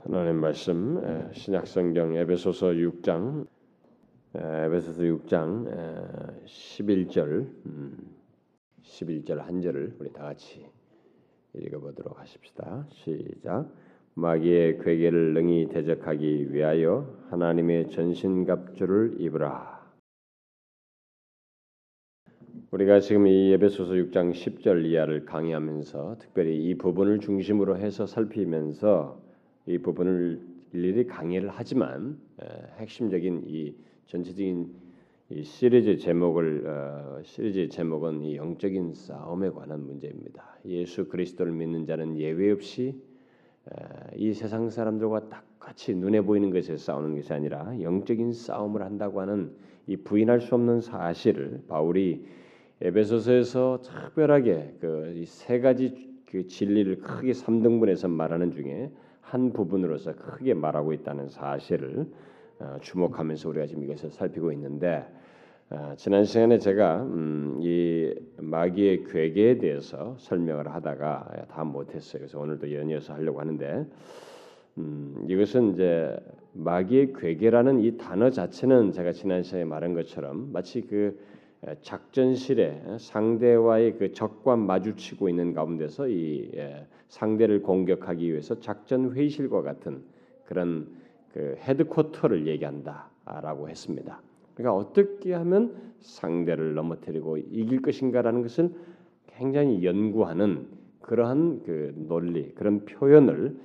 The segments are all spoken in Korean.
하나님 말씀 신약성경 에베소서 6장 에베소서 6장 11절 11절 한 절을 우리 다 같이 읽어보도록 하십시다. 시작. 마귀의 괴계를 능히 대적하기 위하여 하나님의 전신갑주를 입으라. 우리가 지금 이 에베소서 6장 10절 이하를 강의하면서 특별히 이 부분을 중심으로 해서 살피면서 이 부분을 일일이 강의를 하지만 핵심적인 이 전체적인 이 시리즈 제목을 어, 시리즈 제목은 이 영적인 싸움에 관한 문제입니다. 예수 그리스도를 믿는 자는 예외 없이 이 세상 사람들과 똑같이 눈에 보이는 것에 싸우는 것이 아니라 영적인 싸움을 한다고 하는 이 부인할 수 없는 사실을 바울이 에베소서에서 특별하게 그 세 가지 그 진리를 크게 3등분해서 말하는 중에 한 부분으로서 크게 말하고 있다는 사실을 어, 주목하면서 우리가 지금 이것을 살피고 있는데 어, 지난 시간에 제가 음, 이 마귀의 괴계에 대해서 설명을 하다가 다 못했어요. 그래서 오늘도 연이어서 하려고 하는데 음, 이것은 이제 마귀의 괴계라는 이 단어 자체는 제가 지난 시간에 말한 것처럼 마치 그 작전실에 상대와의 그 적과 마주치고 있는 가운데서 이 상대를 공격하기 위해서 작전 회의실과 같은 그런 그 헤드쿼터를 얘기한다라고 했습니다. 그러니까 어떻게 하면 상대를 넘어뜨리고 이길 것인가라는 것을 굉장히 연구하는 그러한 그 논리, 그런 표현을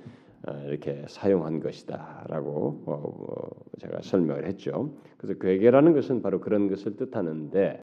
어, 이렇게 사용한 것이다라고 어, 어, 제가 설명을 했죠. 그래서 괴계라는 것은 바로 그런 것을 뜻하는데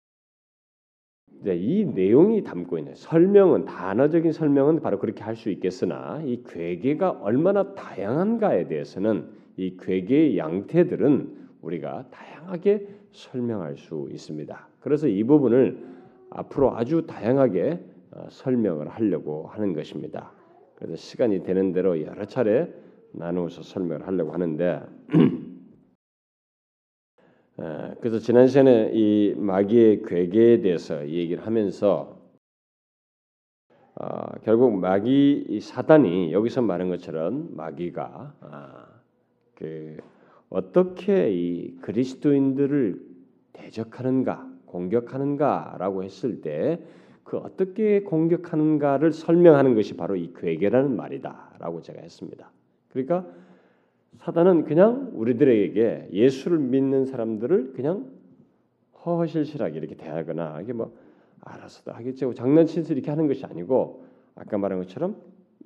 이제 이 내용이 담고 있는 설명은 단어적인 설명은 바로 그렇게 할 수 있겠으나 이 괴계가 얼마나 다양한가에 대해서는 이 괴계의 양태들은 우리가 다양하게 설명할 수 있습니다. 그래서 이 부분을 앞으로 아주 다양하게 어, 설명을 하려고 하는 것입니다. 그래서 시간이 되는 대로 여러 차례 나누어서 설명을 하려고 하는데 그래서 지난 시간에 이 마귀의 괴계에 대해서 얘기를 하면서 어, 결국 마귀 사단이 여기서 말한 것처럼 마귀가 아, 그 어떻게 이 그리스도인들을 대적하는가 공격하는가라고 했을 때 그 어떻게 공격하는가를 설명하는 것이 바로 이 괴계라는 말이다라고 제가 했습니다. 그러니까 사단은 그냥 우리들에게 예수를 믿는 사람들을 그냥 허허실실하게 이렇게 대하거나 이게 뭐 알아서도 하겠죠 장난치면서 이렇게 하는 것이 아니고 아까 말한 것처럼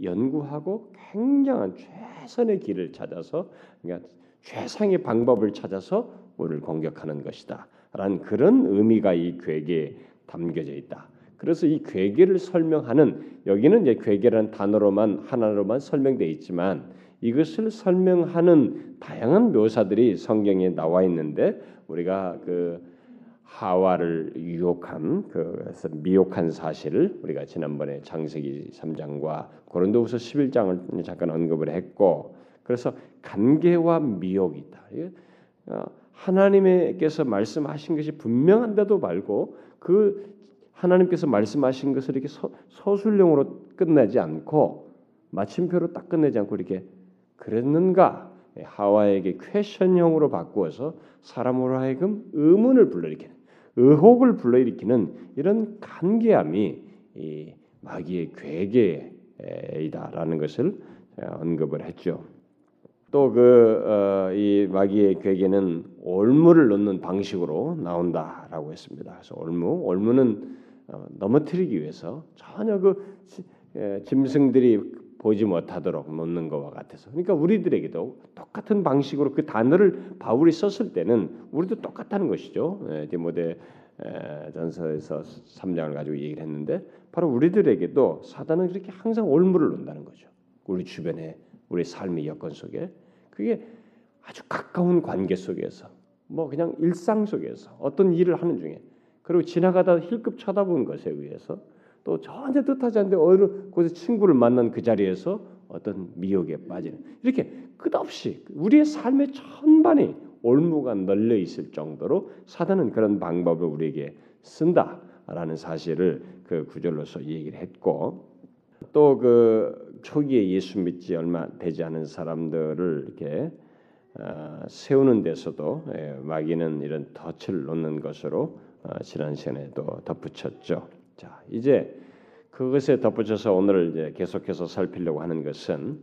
연구하고 굉장한 최선의 길을 찾아서 그러니까 최상의 방법을 찾아서 우리를 공격하는 것이다. 라는 그런 의미가 이 괴계에 담겨져 있다. 그래서 이 괴계를 설명하는 여기는 이제 괴계라는 단어로만 하나로만 설명되어 있지만 이것을 설명하는 다양한 묘사들이 성경에 나와 있는데 우리가 그 하와를 유혹한 그래서 미혹한 사실을 우리가 지난번에 창세기 3장과 고린도후서 11장을 잠깐 언급을 했고 그래서 간계와 미혹이 있다. 어, 하나님께서 말씀하신 것이 분명한데도 말고 그 하나님께서 말씀하신 것을 이렇게 서, 서술형으로 끝내지 않고 마침표로 딱 끝내지 않고 이렇게 그랬는가? 하와에게 퀘션형으로 바꾸어서 사람으로 하여금 의문을 불러일으키는 의혹을 불러일으키는 이런 간계함이 이 마귀의 괴계이다라는 것을 언급을 했죠. 또 그이 어, 마귀의 괴계는 올무를 넣는 방식으로 나온다라고 했습니다. 그래서 올무, 올무는 어, 넘어뜨리기 위해서 전혀 그 짐승들이 보지 못하도록 놓는 것과 같아서 그러니까 우리들에게도 똑같은 방식으로 그 단어를 바울이 썼을 때는 우리도 똑같다는 것이죠. 예, 디모데 전서에서 3장을 가지고 얘기를 했는데 바로 우리들에게도 사단은 그렇게 항상 올무를 놓는다는 거죠. 우리 주변에 우리 삶의 여건 속에 그게 아주 가까운 관계 속에서 뭐 그냥 일상 속에서 어떤 일을 하는 중에 그리고 지나가다 힐끗 쳐다본 것에 의해서 또 전혀 뜻하지 않는데 어느 곳에 친구를 만난 그 자리에서 어떤 미혹에 빠지는 이렇게 끝없이 우리의 삶의 천반이 올무가 널려 있을 정도로 사단은 그런 방법을 우리에게 쓴다라는 사실을 그 구절로서 얘기를 했고 또 그 초기에 예수 믿지 얼마 되지 않은 사람들을 이렇게 어, 세우는 데서도 예, 마귀는 이런 덫을 놓는 것으로 어, 지난 시간에도 덧붙였죠. 자, 이제 그것에 덧붙여서 오늘 이제 계속해서 살피려고 하는 것은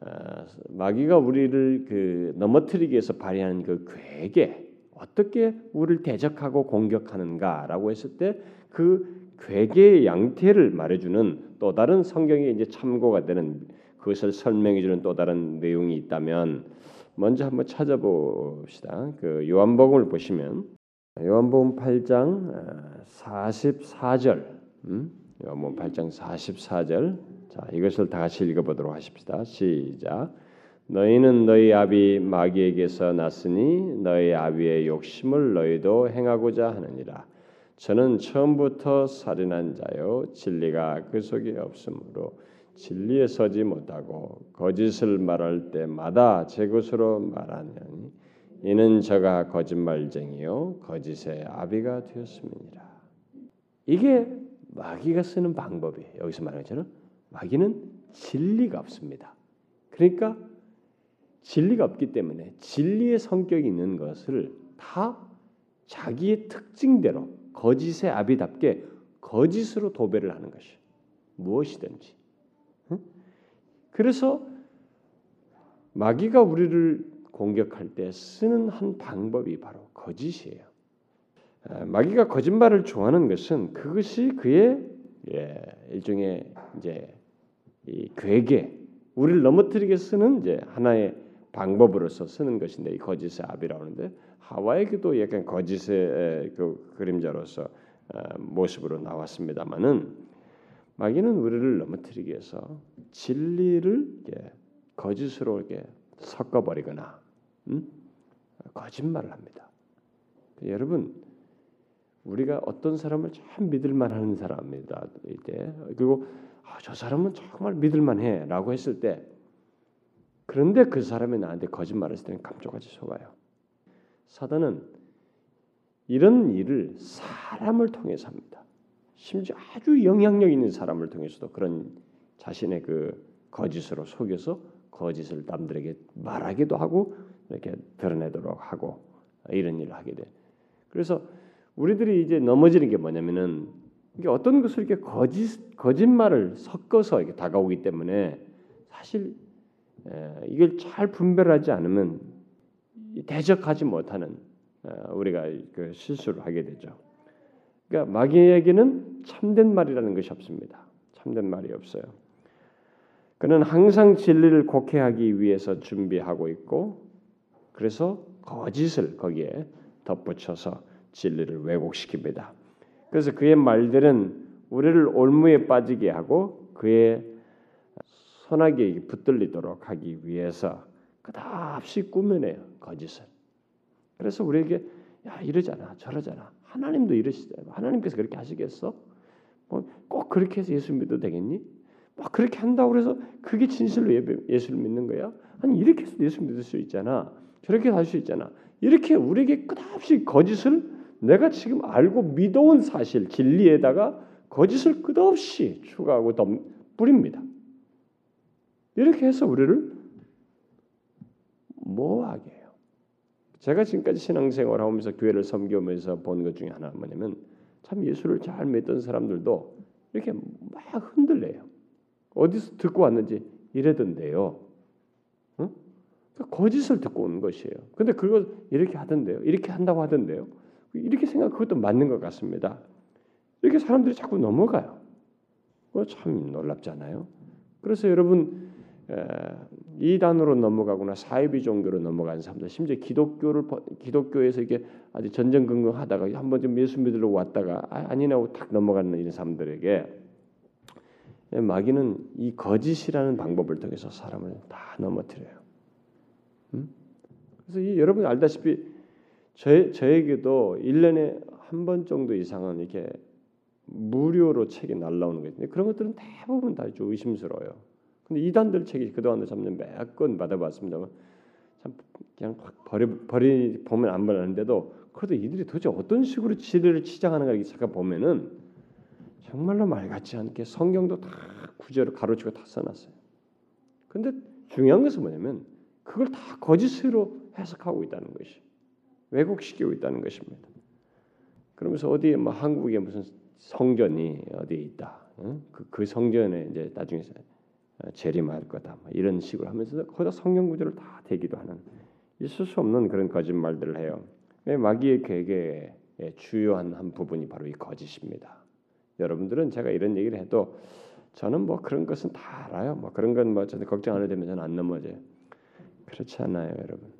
어, 마귀가 우리를 그 넘어뜨리기 위해서 발휘하는 그 괴계 어떻게 우리를 대적하고 공격하는가라고 했을 때 그 괴계의 양태를 말해주는 또 다른 성경에 이제 참고가 되는 그것을 설명해주는 또 다른 내용이 있다면 먼저 한번 찾아봅시다. 그 요한복음을 보시면 요한복음 8장 44절, 음? 요한복음 8장 44절. 자, 이것을 다 같이 읽어 보도록 하십시다. 시작. 너희는 너희 아비 마귀에게서 났으니 너희 아비의 욕심을 너희도 행하고자 하느니라. 저는 처음부터 살인한 자요 진리가 그 속에 없으므로 진리에 서지 못하고 거짓을 말할 때마다 제 것으로 말하느니 이는 저가 거짓말쟁이요 거짓의 아비가 되었음이니라. 이게 마귀가 쓰는 방법이에요. 여기서 말하는 것처럼 마귀는 진리가 없습니다. 그러니까 진리가 없기 때문에 진리의 성격이 있는 것을 다 자기의 특징대로 거짓의 아비답게 거짓으로 도배를 하는 것이 무엇이든지. 그래서 마귀가 우리를 공격할 때 쓰는 한 방법이 바로 거짓이에요. 아, 마귀가 거짓말을 좋아하는 것은 그것이 그의 예, 일종의 이제 이 괴계, 우리를 넘어뜨리게 쓰는 이제 하나의 방법으로서 쓰는 것인데 이 거짓의 압이라고 하는데 하와에게도 약간 거짓의 그 그림자로서 어, 모습으로 나왔습니다만은 마귀는 우리를 넘어뜨리기 위해서 진리를 거짓으로 이렇게 섞어버리거나 음? 거짓말을 합니다. 여러분 우리가 어떤 사람을 참 믿을만 하는 사람입니다. 이때 그리고 아, 저 사람은 정말 믿을만해라고 했을 때 그런데 그 사람이 나한테 거짓말을 했을 때는 감쪽같이 속아요. 사단은 이런 일을 사람을 통해서 합니다. 심지어 아주 영향력 있는 사람을 통해서도 그런 자신의 그 거짓으로 속여서 거짓을 남들에게 말하기도 하고 이렇게 드러내도록 하고 이런 일을 하게 돼. 그래서 우리들이 이제 넘어지는 게 뭐냐면은 이게 어떤 것을 이렇게 거짓 거짓말을 섞어서 이렇게 다가오기 때문에 사실 이걸 잘 분별하지 않으면 대적하지 못하는 우리가 그 실수를 하게 되죠. 그러니까 마귀에게는 참된 말이라는 것이 없습니다. 참된 말이 없어요. 그는 항상 진리를 곡해하기 위해서 준비하고 있고 그래서 거짓을 거기에 덧붙여서 진리를 왜곡시킵니다. 그래서 그의 말들은 우리를 올무에 빠지게 하고 그의 선하게 붙들리도록 하기 위해서 끝없이 꾸며내요 거짓을. 그래서 우리에게 야 이러잖아 저러잖아 하나님도 이러시잖아 하나님께서 그렇게 하시겠어? 뭐 꼭 그렇게 해서 예수 믿어도 되겠니? 막 그렇게 한다고 그래서 그게 진실로 예수를 믿는 거야? 아니 이렇게 해서 예수 믿을 수 있잖아 저렇게 할 수 있잖아 이렇게 우리에게 끝없이 거짓을 내가 지금 알고 믿어온 사실 진리에다가 거짓을 끝없이 추가하고 덤 뿌립니다. 이렇게 해서 우리를 뭐하게 해요. 제가 지금까지 신앙생활 하면서 교회를 섬기면서 본 것 중에 하나 뭐냐면 참 예수를 잘 믿던 사람들도 이렇게 막 흔들려요. 어디서 듣고 왔는지 이래던데요. 응? 거짓을 듣고 온 것이에요. 근데 그걸 이렇게 하던데요. 이렇게 한다고 하던데요. 이렇게 생각 그것도 맞는 것 같습니다. 이렇게 사람들이 자꾸 넘어가요. 참 놀랍잖아요. 그래서 여러분 이단으로 넘어가거나 사이비 종교로 넘어간 사람들, 심지어 기독교를 기독교에서 이게 아주 전전긍긍하다가 한번 좀 예수 믿으러 왔다가 아, 아니나 하고 탁 넘어가는 이런 사람들에게 마귀는 이 거짓이라는 방법을 통해서 사람을 다 넘어뜨려요. 음? 그래서 이 여러분 알다시피 저, 저에게도 1년에 한 번 정도 이상은 이렇게 무료로 책이 날라오는 거 있는데 그런 것들은 대부분 다 좀 의심스러워요. 근데 이단들 책이 그동안도 참몇 건 받아봤습니다만 참 그냥 버리 버리 보면 안 보는데도 그래도 이들이 도대체 어떤 식으로 진리를 치장하는가 이렇게 잠깐 보면은 정말로 말 같지 않게 성경도 다 구절을 가로치고 다 써놨어요. 근데 중요한 것은 뭐냐면 그걸 다 거짓으로 해석하고 있다는 것이 왜곡시키고 있다는 것입니다. 그러면서 어디에 뭐 한국에 무슨 성전이 어디에 있다. 응? 그, 그 성전에 이제 나중에 재림할 거다. 뭐 이런 식으로 하면서 거기다 성경 구절을 다 대기도 하는 있을 수 없는 그런 거짓말들을 해요. 마귀의 계획의 주요한 한 부분이 바로 이 거짓입니다. 여러분들은 제가 이런 얘기를 해도 저는 뭐 그런 것은 다 알아요. 뭐 그런 건 뭐 저는 걱정 안 해도 되면 저는 안 넘어져요. 그렇지 않아요, 여러분.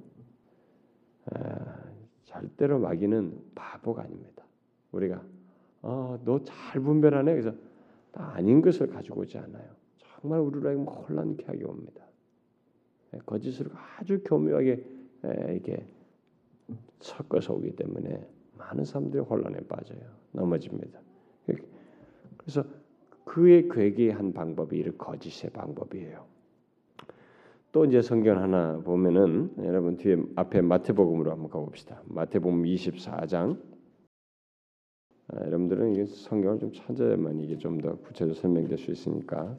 아, 절대로 마귀는 바보가 아닙니다. 우리가 어, 너잘 분별하네. 그래서 다 아닌 것을 가지고 오지 않아요. 정말 우리를 혼란케 하게 옵니다. 예, 거짓을 아주 교묘하게 예, 이렇게 섞어서 오기 때문에 많은 사람들이 혼란에 빠져요. 넘어집니다. 그래서 그의 괴기한 방법이 이 거짓의 방법이에요. 또 이제 성경 하나 보면은 여러분 뒤에 앞에 마태복음으로 한번 가봅시다. 마태복음 24장. 아, 여러분들은 이게 성경을 좀 찾아야만 이게 좀 더 구체적으로 설명될 수 있으니까.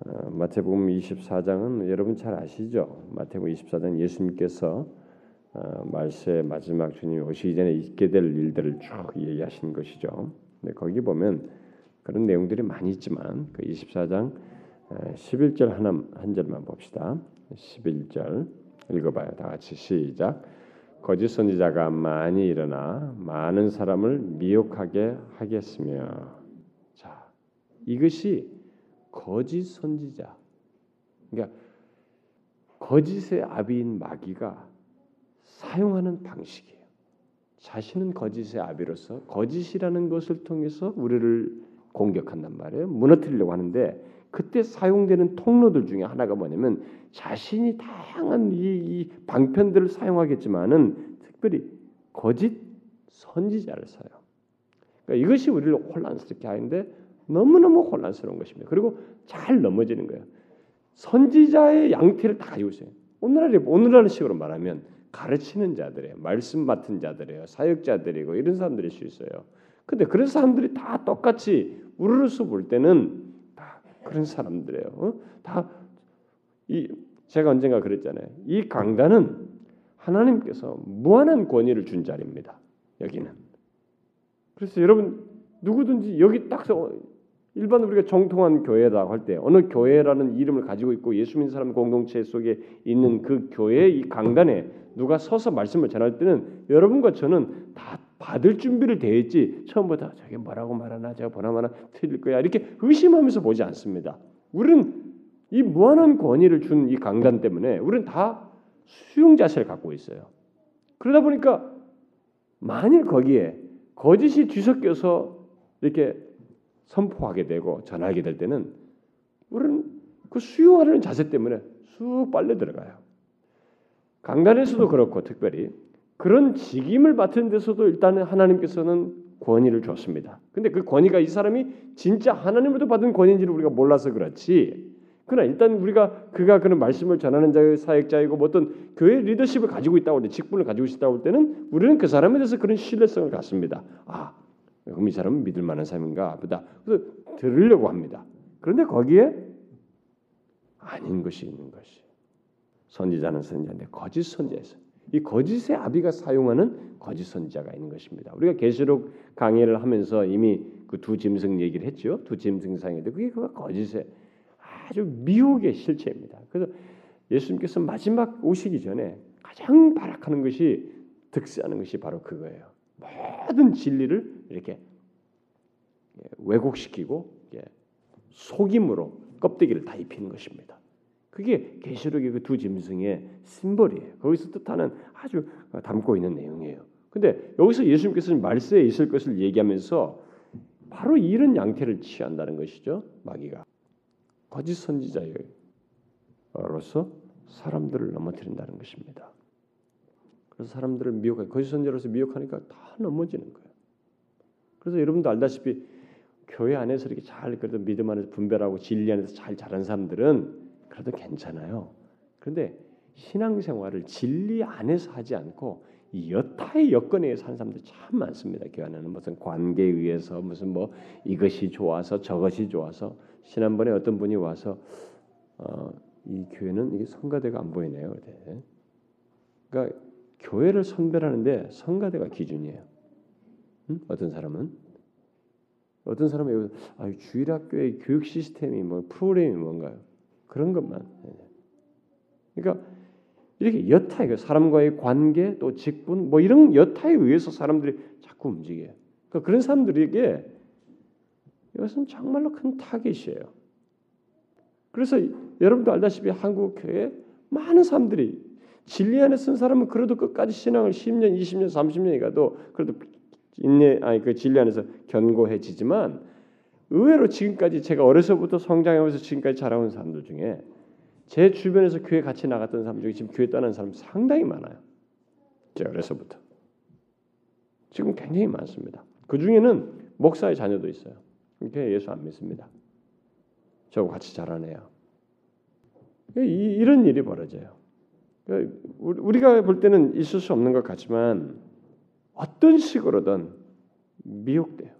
아, 마태복음 24장은 여러분 잘 아시죠? 마태복음 24장 예수님께서 아, 말세 마지막 주님이 오시기 전에 있게 될 일들을 쭉 얘기하신 것이죠. 근데 거기 보면 그런 내용들이 많이 있지만 그 24장 11절 하나 한 절만 봅시다. 11절 읽어봐요. 다 같이 시작. 거짓 선지자가 많이 일어나 많은 사람을 미혹하게 하겠으며 자 이것이 거짓 선지자 그러니까 거짓의 아비인 마귀가 사용하는 방식이에요. 자신은 거짓의 아비로서 거짓이라는 것을 통해서 우리를 공격한단 말이에요. 무너뜨리려고 하는데 그때 사용되는 통로들 중에 하나가 뭐냐면 자신이 다양한 이, 이 방편들을 사용하겠지만은 특별히 거짓 선지자를 써요. 그러니까 이것이 우리를 혼란스럽게 하는데 너무너무 혼란스러운 것입니다. 그리고 잘 넘어지는 거예요. 선지자의 양태를 다 가지고 있어요. 오늘날에 오늘날 식으로 말하면 가르치는 자들이에요. 말씀 맡은 자들이에요. 사역자들이고 이런 사람들일 수 있어요. 근데 그런 사람들이 다 똑같이 우르르서 볼 때는 다 그런 사람들이에요. 어? 다이 제가 언젠가 그랬잖아요. 이 강단은 하나님께서 무한한 권위를 준 자리입니다. 여기는. 그래서 여러분 누구든지 여기 딱 일반 우리가 정통한 교회다 할 때 어느 교회라는 이름을 가지고 있고 예수 믿는 사람 공동체 속에 있는 그 교회 이 강단에 누가 서서 말씀을 전할 때는 여러분과 저는 다 받을 준비를 돼 있지 처음부터 저게 뭐라고 말하나 제가 보나마나 틀릴 거야 이렇게 의심하면서 보지 않습니다. 우리는 이 무한한 권위를 준 이 강단 때문에 우리는 다 수용 자세를 갖고 있어요. 그러다 보니까 만일 거기에 거짓이 뒤섞여서 이렇게 선포하게 되고 전하게 될 때는 우리는 그 수용하려는 자세 때문에 쑥 빨려 들어가요. 강단에서도 그렇고 특별히 그런 직임을 맡은 데서도 일단은 하나님께서는 권위를 줬습니다. 근데 그 권위가 이 사람이 진짜 하나님으로부터 받은 권위인지를 우리가 몰라서 그렇지. 그러나 일단 우리가 그가 그런 말씀을 전하는 자의 사역자이고 뭐 어떤 교회 리더십을 가지고 있다고 할 때, 직분을 가지고 있다고 할 때는 우리는 그 사람에 대해서 그런 신뢰성을 갖습니다. 아, 그럼 이 사람은 믿을 만한 사람인가 보다. 그래서 들으려고 합니다. 그런데 거기에 아닌 것이 있는 것이. 선지자는 선지자인데 거짓 선지자에서 이 거짓의 아비가 사용하는 거짓 선지자가 있는 것입니다. 우리가 계시록 강의를 하면서 이미 그 두 짐승 얘기를 했죠. 두 짐승 상인데 그게 그 거짓의 아주 미혹의 실체입니다. 그래서 예수님께서 마지막 오시기 전에 가장 발악하는 것이 득세하는 것이 바로 그거예요. 모든 진리를 이렇게 왜곡시키고 속임으로 껍데기를 다 입히는 것입니다. 그게 계시록의 그 두 짐승의 심벌이에요. 거기서 뜻하는 아주 담고 있는 내용이에요. 근데 여기서 예수님께서는 말세에 있을 것을 얘기하면서 바로 이런 양태를 취한다는 것이죠. 마귀가 거짓 선지자로서 사람들을 넘어뜨린다는 것입니다. 그래서 사람들을 미혹하 거짓 선지자로서 미혹하니까 다 넘어지는 거예요. 그래서 여러분도 알다시피 교회 안에서 이렇게 잘 그래도 믿음 안에서 분별하고 진리 안에서 잘 자란 사람들은 그래도 괜찮아요. 그런데 신앙생활을 진리 안에서 하지 않고 이 여타의 여건에 의해서 한 사람들이 참 많습니다. 교회 안에는 무슨 관계에 의해서 무슨 뭐 이것이 좋아서 저것이 좋아서 지난번에 어떤 분이 와서 어, 이 교회는 이게 성가대가 안 보이네요. 그러니까 교회를 선별하는데 성가대가 기준이에요. 응? 어떤 사람은 어떤 사람은 아, 주일학교의 교육 시스템이 뭐 프로그램이 뭔가요? 그런 것만. 그러니까 이렇게 여타의 사람과의 관계 또 직분 뭐 이런 여타에 의해서 사람들이 자꾸 움직여요. 그러니까 그런 사람들에게 이것은 정말로 큰 타겟이에요. 그래서 여러분도 알다시피 한국 교회 많은 사람들이 진리 안에 쓴 사람은 그래도 끝까지 신앙을 10년, 20년, 30년이 가도 그래도 인내 아니 그 진리 안에서 견고해지지만 의외로 지금까지 제가 어려서부터 성장하면서 지금까지 자라온 사람들 중에 제 주변에서 교회 같이 나갔던 사람 중에 지금 교회 떠난 사람 상당히 많아요. 제가 어려서부터 지금 굉장히 많습니다. 그 중에는 목사의 자녀도 있어요. 교회 예수 안 믿습니다. 저하고 같이 자라네요. 이런 일이 벌어져요. 그러니까 우리가 볼 때는 있을 수 없는 것 같지만 어떤 식으로든 미혹돼요.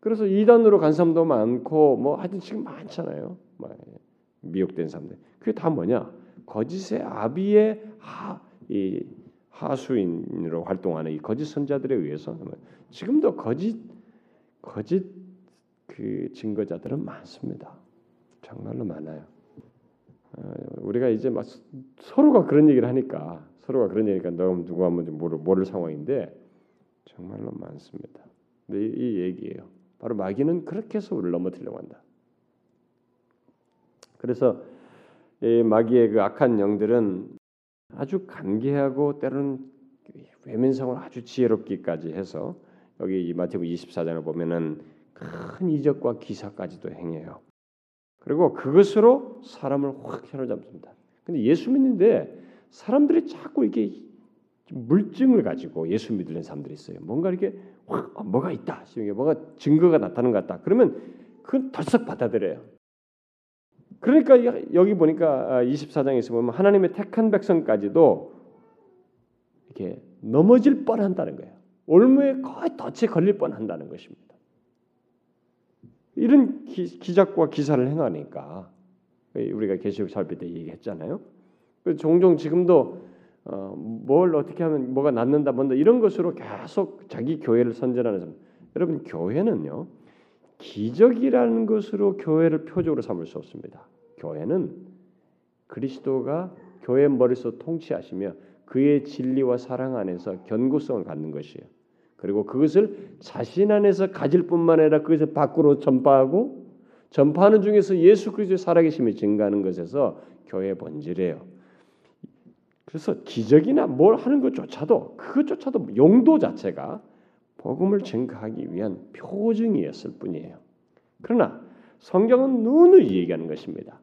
그래서 이단으로 간 사람도 많고 뭐 하여튼 지금 많잖아요. 미혹된 사람들. 그게 다 뭐냐? 거짓의 아비의 하, 이 하수인으로 활동하는 이 거짓 선자들에 의해서 지금도 거짓 거짓 그 증거자들은 많습니다. 정말로 많아요. 어, 우리가 이제 막 서로가 그런 얘기를 하니까 서로가 그런 얘기니까 너무 누구 한번 모를, 모를 상황인데 정말로 많습니다. 근데 이, 이 얘기예요. 바로 마귀는 그렇게 해서 우리를 넘어뜨리려고 한다. 그래서 이 마귀의 그 악한 영들은 아주 간계하고 때로는 외면성을 아주 지혜롭기까지 해서 여기 이 마태복 24장을 보면은 큰 이적과 기사까지도 행해요. 그리고 그것으로 사람을 확 사로잡습니다. 근데 예수 믿는데 사람들이 자꾸 이렇게 물증을 가지고 예수 믿는 사람들이 있어요. 뭔가 이렇게 확 어, 뭐가 있다, 뭔가 증거가 나타나는 것 같다. 그러면 그건 덜썩 받아들여요. 그러니까 여기 보니까 24장에서 아, 보면 하나님의 택한 백성까지도 이렇게 넘어질 뻔한다는 거예요. 올무에 거의 덫에 걸릴 뻔한다는 것입니다. 이런 기, 기작과 기사를 행하니까 우리가 계시록 살필 때 얘기했잖아요. 종종 지금도 어, 뭘 어떻게 하면 뭐가 낫는다 뭔다 이런 것으로 계속 자기 교회를 선전하는 사람. 여러분 교회는요 기적이라는 것으로 교회를 표적으로 삼을 수 없습니다. 교회는 그리스도가 교회 머릿속 통치하시며 그의 진리와 사랑 안에서 견고성을 갖는 것이에요. 그리고 그것을 자신 안에서 가질 뿐만 아니라 그것을 밖으로 전파하고 전파하는 중에서 예수 그리스도의 살아계심이 증가하는 것에서 교회의 본질이에요. 그래서 기적이나 뭘 하는 것조차도 그것조차도 용도 자체가 복음을 증가하기 위한 표징이었을 뿐이에요. 그러나 성경은 누누이 얘기하는 것입니다.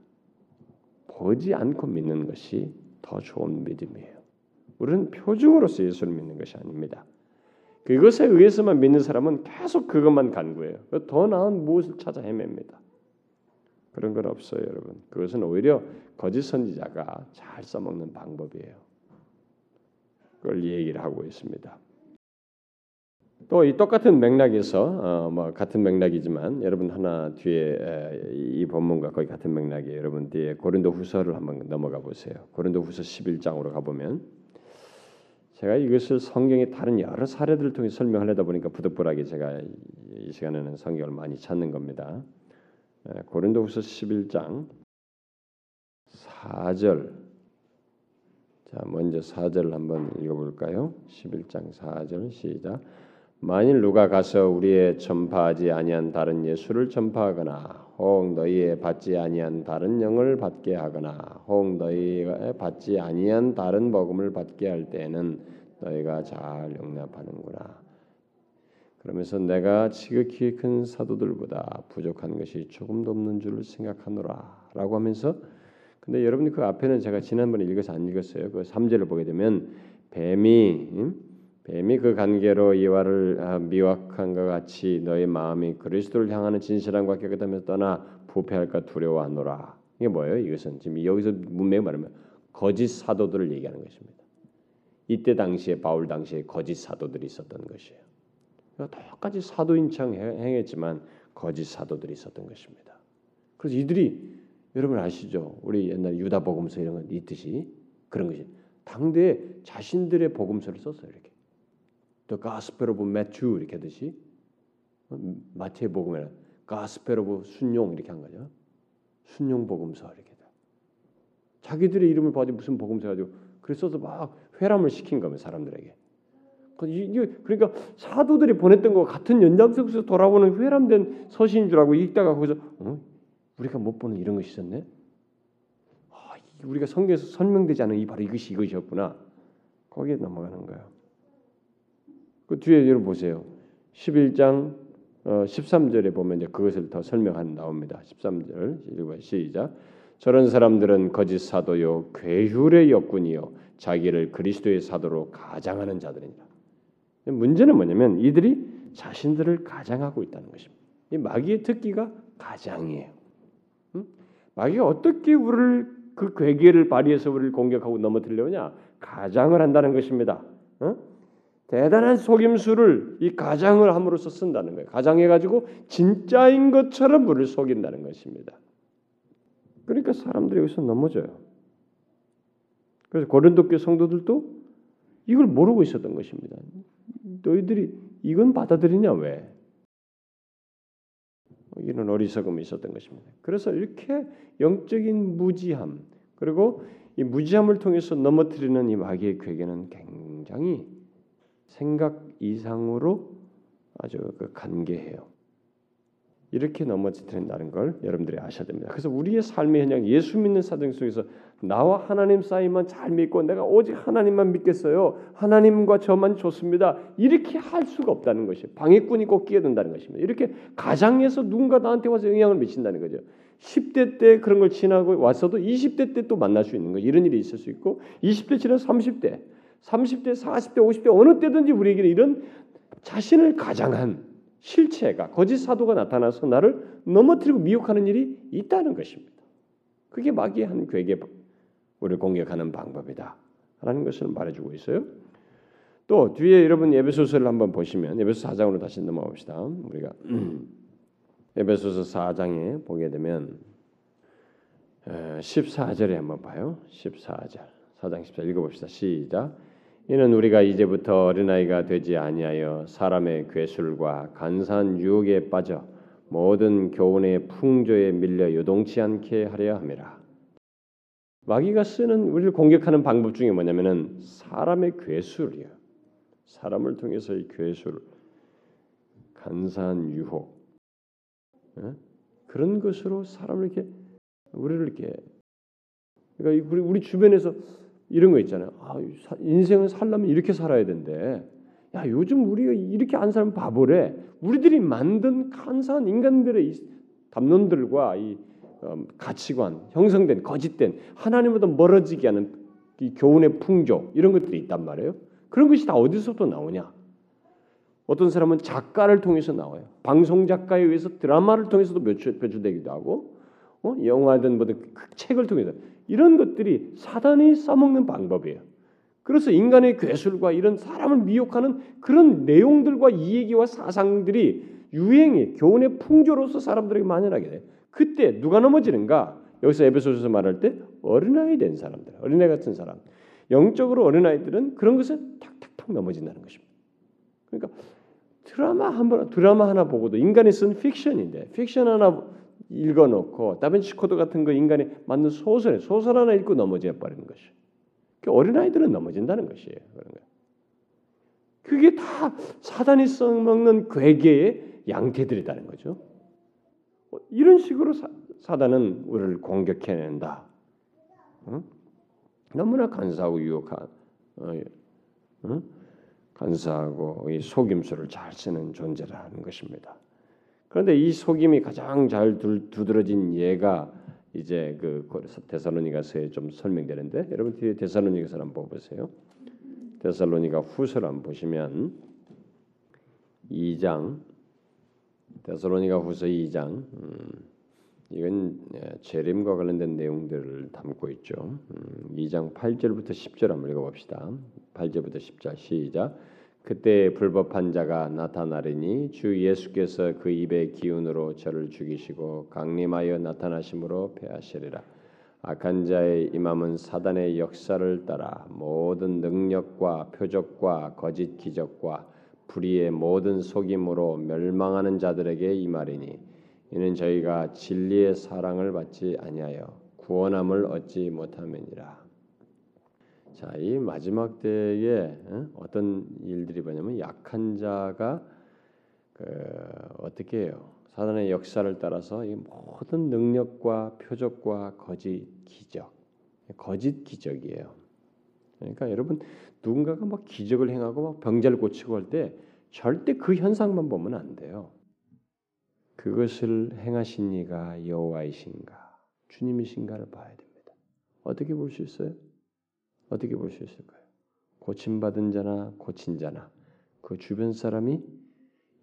보지 않고 믿는 것이 더 좋은 믿음이에요. 우리는 표징으로서 예수를 믿는 것이 아닙니다. 그것에 의해서만 믿는 사람은 계속 그것만 간구해요. 더 나은 무엇을 찾아 헤맵니다. 그런 건 없어요, 여러분. 그것은 오히려 거짓 선지자가 잘 써먹는 방법이에요. 그걸 얘기를 하고 있습니다. 또 이 똑같은 맥락에서 어, 뭐 같은 맥락이지만 여러분 하나 뒤에 에, 이 본문과 거의 같은 맥락이에요. 여러분 뒤에 고린도 후서를 한번 넘어가 보세요. 고린도 후서 11장으로 가 보면 제가 이것을 성경의 다른 여러 사례들을 통해 설명하려다 보니까 부득불하게 제가 이 시간에는 성경을 많이 찾는 겁니다. 고린도후서 11장 4절 자 먼저 4절을 한번 읽어볼까요? 11장 4절 시작 만일 누가 가서 우리의 전파하지 아니한 다른 예수를 전파하거나 혹 너희의 받지 아니한 다른 영을 받게 하거나 혹 너희가 받지 아니한 다른 복음을 받게 할 때에는 너희가 잘 용납하는구나. 그러면서 내가 지극히 큰 사도들보다 부족한 것이 조금도 없는 줄 생각하노라라고 하면서 근데 여러분들 그 앞에는 제가 지난번에 읽어서 안 읽었어요. 그 3절을 보게 되면 뱀이 뱀이 그 관계로 이와를 아, 미확한 것 같이 너희 마음이 그리스도를 향하는 진실함과 깨끗함에서 떠나 부패할까 두려워하노라. 이게 뭐예요? 이것은 지금 여기서 문맥 말하면 거짓 사도들을 얘기하는 것입니다. 이때 당시에 바울 당시에 거짓 사도들이 있었던 것이에요. 똑같이 사도인 척 행했지만 거짓 사도들이 있었던 것입니다. 그래서 이들이 여러분 아시죠? 우리 옛날 유다 복음서 이런 거 있듯이 그런 것이 당대 자신들의 복음서를 썼어요 이렇게. The Gospel 이렇게 하듯이 마태 복음에는 Gospel 순용 이렇게 한 거죠. 순용 복음서 이렇게 다. 자기들의 이름을 봐도 무슨 복음서 가지고 그래서 막 회람을 시킨 거면 사람들에게. 그러니까 사도들이 보냈던 거 같은 연장석에서 돌아오는 회람된 서신인 줄 알고 읽다가 거기서 어? 우리가 못 보는 이런 것이 있었네. 아, 우리가 성경에서 설명되지 않은 이 바로 이것이 이것이었구나. 거기에 넘어가는 거예요. 그 뒤에 여러분 보세요. 11장 어, 13절에 보면 이제 그것을 더 설명한 나옵니다. 13절 읽어 시작. 저런 사람들은 거짓 사도요 괴휼의 역군이요 자기를 그리스도의 사도로 가장하는 자들입니다. 문제는 뭐냐면 이들이 자신들을 가장하고 있다는 것입니다. 이 마귀의 특기가 가장이에요. 응? 마귀가 어떻게 우리를 그 괴계를 발휘해서 우리를 공격하고 넘어뜨리려냐? 가장을 한다는 것입니다. 응? 대단한 속임수를 이 가장을 함으로써 쓴다는 거예요. 가장해 가지고 진짜인 것처럼 우리를 속인다는 것입니다. 그러니까 사람들이 여기서 넘어져요. 그래서 고린도 교 성도들도 이걸 모르고 있었던 것입니다. 너희들이 이건 받아들이냐 왜? 이런 어리석음이 있었던 것입니다. 그래서 이렇게 영적인 무지함 그리고 이 무지함을 통해서 넘어뜨리는 이 마귀의 괴계는 굉장히 생각 이상으로 아주 그 간계해요. 이렇게 넘어진다는 걸 여러분들이 아셔야 됩니다. 그래서 우리의 삶의 현장, 예수 믿는 사정 속에서 나와 하나님 사이만 잘 믿고 내가 오직 하나님만 믿겠어요. 하나님과 저만 좋습니다. 이렇게 할 수가 없다는 것이 방해꾼이 꼭 끼어든다는 것입니다. 이렇게 가장에서 누군가 나한테 와서 영향을 미친다는 거죠. 10대 때 그런 걸 지나고 왔어도 20대 때 또 만날 수 있는 거 이런 일이 있을 수 있고 20대 지나 30대, 30대, 40대, 50대 어느 때든지 우리에게 이런 자신을 가장한 실체가 거짓 사도가 나타나서 나를 넘어뜨리고 미혹하는 일이 있다는 것입니다. 그게 마귀의 한 괴계 우리를 공격하는 방법이다. 라는 것을 말해주고 있어요. 또 뒤에 여러분 에베소서를 한번 보시면 에베소 4장으로 다시 넘어가 봅시다. 우리가 에베소서 4장에 보게 되면 14절에 한번 봐요. 14절. 4장 14절 읽어봅시다. 시작. 이는 우리가 이제부터 어린아이가 되지 아니하여 사람의 괴술과 간사한 유혹에 빠져 모든 교훈의 풍조에 밀려 요동치 않게 하려 함이라. 마귀가 쓰는 우리를 공격하는 방법 중에 뭐냐면은 사람의 괴술이야. 사람을 통해서 이 괴술, 간사한 유혹 에? 그런 것으로 사람을 이렇게 우리를 이렇게 그러니까 우리 우리 주변에서 이런 거 있잖아요. 아, 인생을 살려면 이렇게 살아야 된대. 야, 요즘 우리가 이렇게 안 살면 바보래. 우리들이 만든 간사한 인간들의 담론들과 이 음, 가치관, 형성된 거짓된 하나님보다 멀어지게 하는 이 교훈의 풍조 이런 것들이 있단 말이에요. 그런 것이 다 어디서부터 나오냐? 어떤 사람은 작가를 통해서 나와요. 방송 작가에 의해서 드라마를 통해서도 표출되기도 하고, 어? 영화든 뭐든 그 책을 통해서 이런 것들이 사단이 써먹는 방법이에요. 그래서 인간의 괴술과 이런 사람을 미혹하는 그런 내용들과 이야기와 사상들이 유행의 교훈의 풍조로서 사람들에게 만연하게 돼. 그때 누가 넘어지는가? 여기서 에베소서에서 말할 때 어린아이 된 사람들, 어린아이 같은 사람. 영적으로 어린아이들은 그런 것에 탁탁탁 넘어진다는 것입니다. 그러니까 드라마 한 번 드라마 하나 보고도 인간이 쓴 픽션인데 픽션 하나 읽어놓고 다빈치 코드 같은 거 인간이 만든 소설 소설 하나 읽고 넘어져 버리는 것이. 그 어린 아이들은 넘어진다는 것이에요. 그런 거. 그게 다 사단이 써먹는 궤계의 양태들이라는 거죠. 어, 이런 식으로 사, 사단은 우리를 공격해낸다. 응? 너무나 간사하고 유혹한, 어, 응? 간사하고 속임수를 잘 쓰는 존재라는 것입니다. 그런데 이 속임이 가장 잘 두드러진 예가 이제 그 데살로니가서에 좀 설명되는데 여러분 뒤에 데살로니가서 한번 보세요. 데살로니가 후서를 한번 보시면 2장 데살로니가 후서 2장 음, 이건 예, 재림과 관련된 내용들을 담고 있죠. 음, 2장 8절부터 10절 한번 읽어봅시다. 8절부터 10절 시작. 그때 불법한 자가 나타나리니 주 예수께서 그 입의 기운으로 저를 죽이시고 강림하여 나타나심으로 패하시리라. 악한 자의 임함은 사단의 역사를 따라 모든 능력과 표적과 거짓 기적과 불의의 모든 속임으로 멸망하는 자들에게 임하리니 이는 저희가 진리의 사랑을 받지 아니하여 구원함을 얻지 못함이니라. 자, 이 마지막 때에 어떤 일들이 뭐냐면 약한 자가 그 어떻게 해요? 사단의 역사를 따라서 이 모든 능력과 표적과 거짓 기적, 거짓 기적이에요. 그러니까 여러분 누군가가 막 기적을 행하고 막 병자를 고치고 할 때 절대 그 현상만 보면 안 돼요. 그것을 행하신 이가 여호와이신가 주님이신가를 봐야 됩니다. 어떻게 볼 수 있어요? 어떻게 볼 수 있을까요? 고침 받은 자나 고친 자나 그 주변 사람이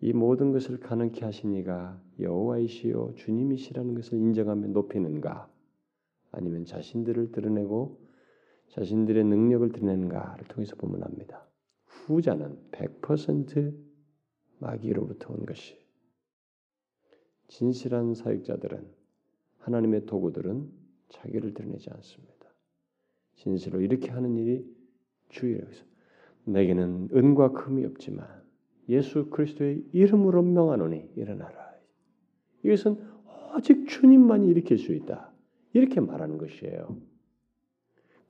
이 모든 것을 가능케 하신 이가 여호와이시요 주님이시라는 것을 인정하며 높이는가 아니면 자신들을 드러내고 자신들의 능력을 드러내는가를 통해서 보면 합니다. 후자는 100% 마귀로부터 온 것이 진실한 사역자들은 하나님의 도구들은 자기를 드러내지 않습니다. 진실로 이렇게 하는 일이 주의라고 해서 내게는 은과 금이 없지만 예수 그리스도의 이름으로 명하노니 일어나라. 이것은 오직 주님만이 일으킬 수 있다. 이렇게 말하는 것이에요.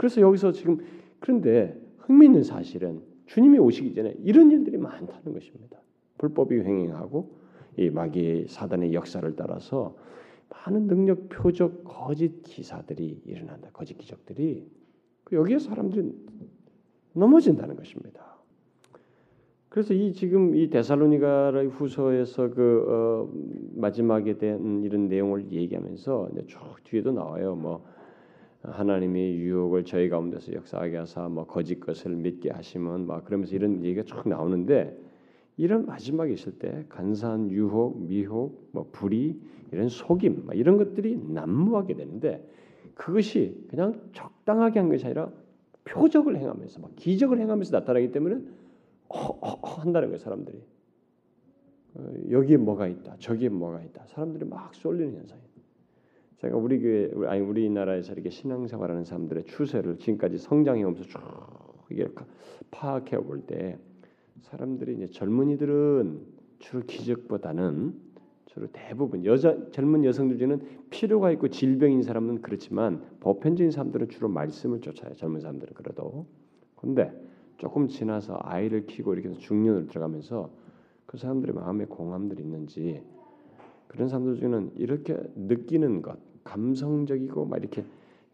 그래서 여기서 지금 그런데 흥미있는 사실은 주님이 오시기 전에 이런 일들이 많다는 것입니다. 불법이 횡행하고 이 마귀의 사단의 역사를 따라서 많은 능력 표적 거짓 기사들이 일어난다. 거짓 기적들이 여기에 사람들이 넘어진다는 것입니다. 그래서 이 지금 이 데살로니가의 후서에서 그 어, 마지막에 대한 이런 내용을 얘기하면서 쭉 뒤에도 나와요. 뭐 하나님이 유혹을 저희 가운데서 역사하게 하사 뭐 거짓 것을 믿게 하시면 막 그러면서 이런 얘기가 쭉 나오는데 이런 마지막에 있을 때 간사한 유혹, 미혹, 뭐 불의 이런 속임 이런 것들이 난무하게 되는데 그것이 그냥 적당하게 한 것이 아니라 표적을 행하면서 막 기적을 행하면서 나타나기 때문에 허허허 한다는 거예요 사람들이 어, 여기에 뭐가 있다 저기에 뭐가 있다 사람들이 막 쏠리는 현상이에요. 제가 우리 교회 아니 우리나라에서 이렇게 신앙생활하는 사람들의 추세를 지금까지 성장해 오면서 쭉 이게 파악해 볼 때 사람들이 이제 젊은이들은 주로 기적보다는 주로 대부분 여자 젊은 여성들 중에는 필요가 있고 질병인 사람은 그렇지만 보편적인 사람들은 주로 말씀을 쫓아요. 젊은 사람들은 그래도. 근데 조금 지나서 아이를 키고 이렇게 중년으로 들어가면서 그 사람들의 마음에 공감들이 있는지 그런 사람들 중에는 이렇게 느끼는 것, 감성적이고 막 이렇게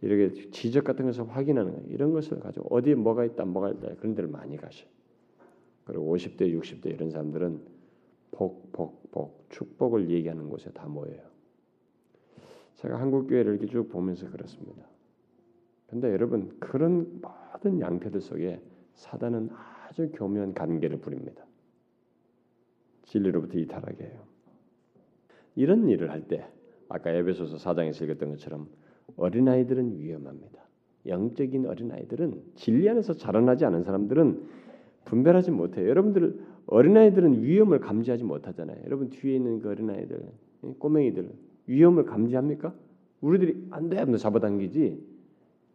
이렇게 지적 같은 것을 확인하는 것, 이런 것을 가지고 어디에 뭐가 있다, 뭐가 있다 그런 데를 많이 가셔. 그리고 50대, 60대 이런 사람들은 복, 복, 복, 축복을 얘기하는 곳에 다 모여요. 제가 한국 교회를 이렇게 쭉 보면서 그렇습니다. 근데 여러분 그런 모든 양태들 속에 사단은 아주 교묘한 관계를 부립니다. 진리로부터 이탈하게 해요. 이런 일을 할 때 아까 에베소서 4장에서 읽었던 것처럼 어린아이들은 위험합니다. 영적인 어린아이들은 진리 안에서 자라나지 않은 사람들은 분별하지 못해요. 여러분들 어린아이들은 위험을 감지하지 못하잖아요. 여러분 뒤에 있는 그 어린아이들, 꼬맹이들 위험을 감지합니까? 우리들이 안돼 하면 잡아당기지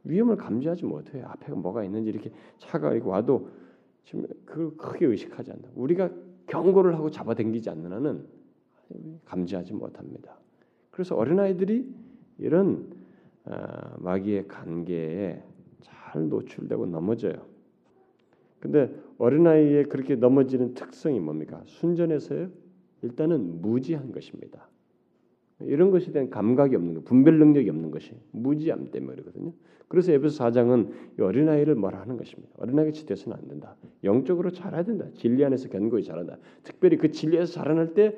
위험을 감지하지 못해요. 앞에 뭐가 있는지 이렇게 차가 이렇게 와도 지금 그걸 크게 의식하지 않는다. 우리가 경고를 하고 잡아당기지 않는 한은 감지하지 못합니다. 그래서 어린아이들이 이런 아, 마귀의 관계에 잘 노출되고 넘어져요. 근데 어린아이의 그렇게 넘어지는 특성이 뭡니까? 순전해서요. 일단은 무지한 것입니다. 이런 것에 대한 감각이 없는 것, 분별 능력이 없는 것이 무지함 때문이거든요. 그래서 에베소 4장은 어린아이를 뭐라 하는 것입니다. 어린아이가 짓돼서는 안 된다. 영적으로 자라야 된다. 진리 안에서 견고히 자란다. 특별히 그 진리에서 자라날 때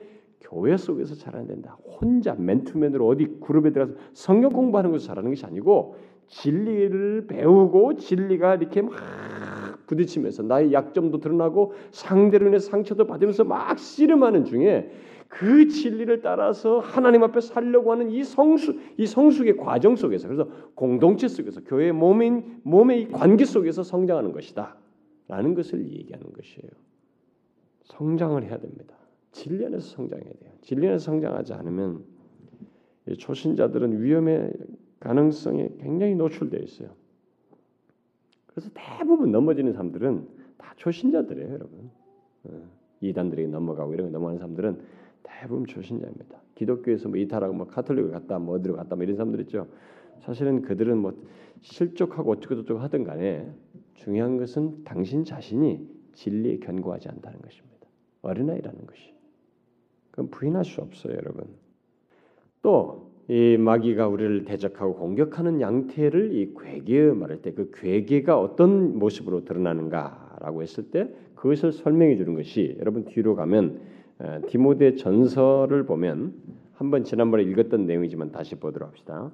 교회 속에서 자라야 된다. 혼자 맨투맨으로 어디 그룹에 들어가서 성경 공부하는 것을 자라는 것이 아니고 진리를 배우고 진리가 이렇게 막 부딪히면서 나의 약점도 드러나고 상대로 인해 상처도 받으면서 막 씨름하는 중에 그 진리를 따라서 하나님 앞에 살려고 하는 이 성수 이 성숙의 과정 속에서 그래서 공동체 속에서 교회 몸인 몸의 이 관계 속에서 성장하는 것이다. 라는 것을 얘기하는 것이에요. 성장을 해야 됩니다. 진리 안에서 성장해야 돼요. 진리 안에서 성장하지 않으면 초신자들은 위험의 가능성에 굉장히 노출되어 있어요. 그래서 대부분 넘어지는 사람들은 다 초신자들이에요, 여러분. 어, 이단들에게 넘어가고 이런 거 넘어가는 사람들은 대부분 초신자입니다. 기독교에서 뭐 이탈하고 뭐 카톨릭을 갔다 뭐 어디로 갔다 뭐 이런 사람들 있죠. 사실은 그들은 뭐 실족하고 어쩌고 저쩌고 하든 간에 중요한 것은 당신 자신이 진리에 견고하지 않다는 것입니다. 어린아이라는 것이. 그건 부인할 수 없어요, 여러분. 또 이 마귀가 우리를 대적하고 공격하는 양태를 이 괴계 말할 때 그 괴계가 어떤 모습으로 드러나는가라고 했을 때 그것을 설명해 주는 것이 여러분 뒤로 가면 디모데 전서를 보면 한번 지난번에 읽었던 내용이지만 다시 보도록 합시다.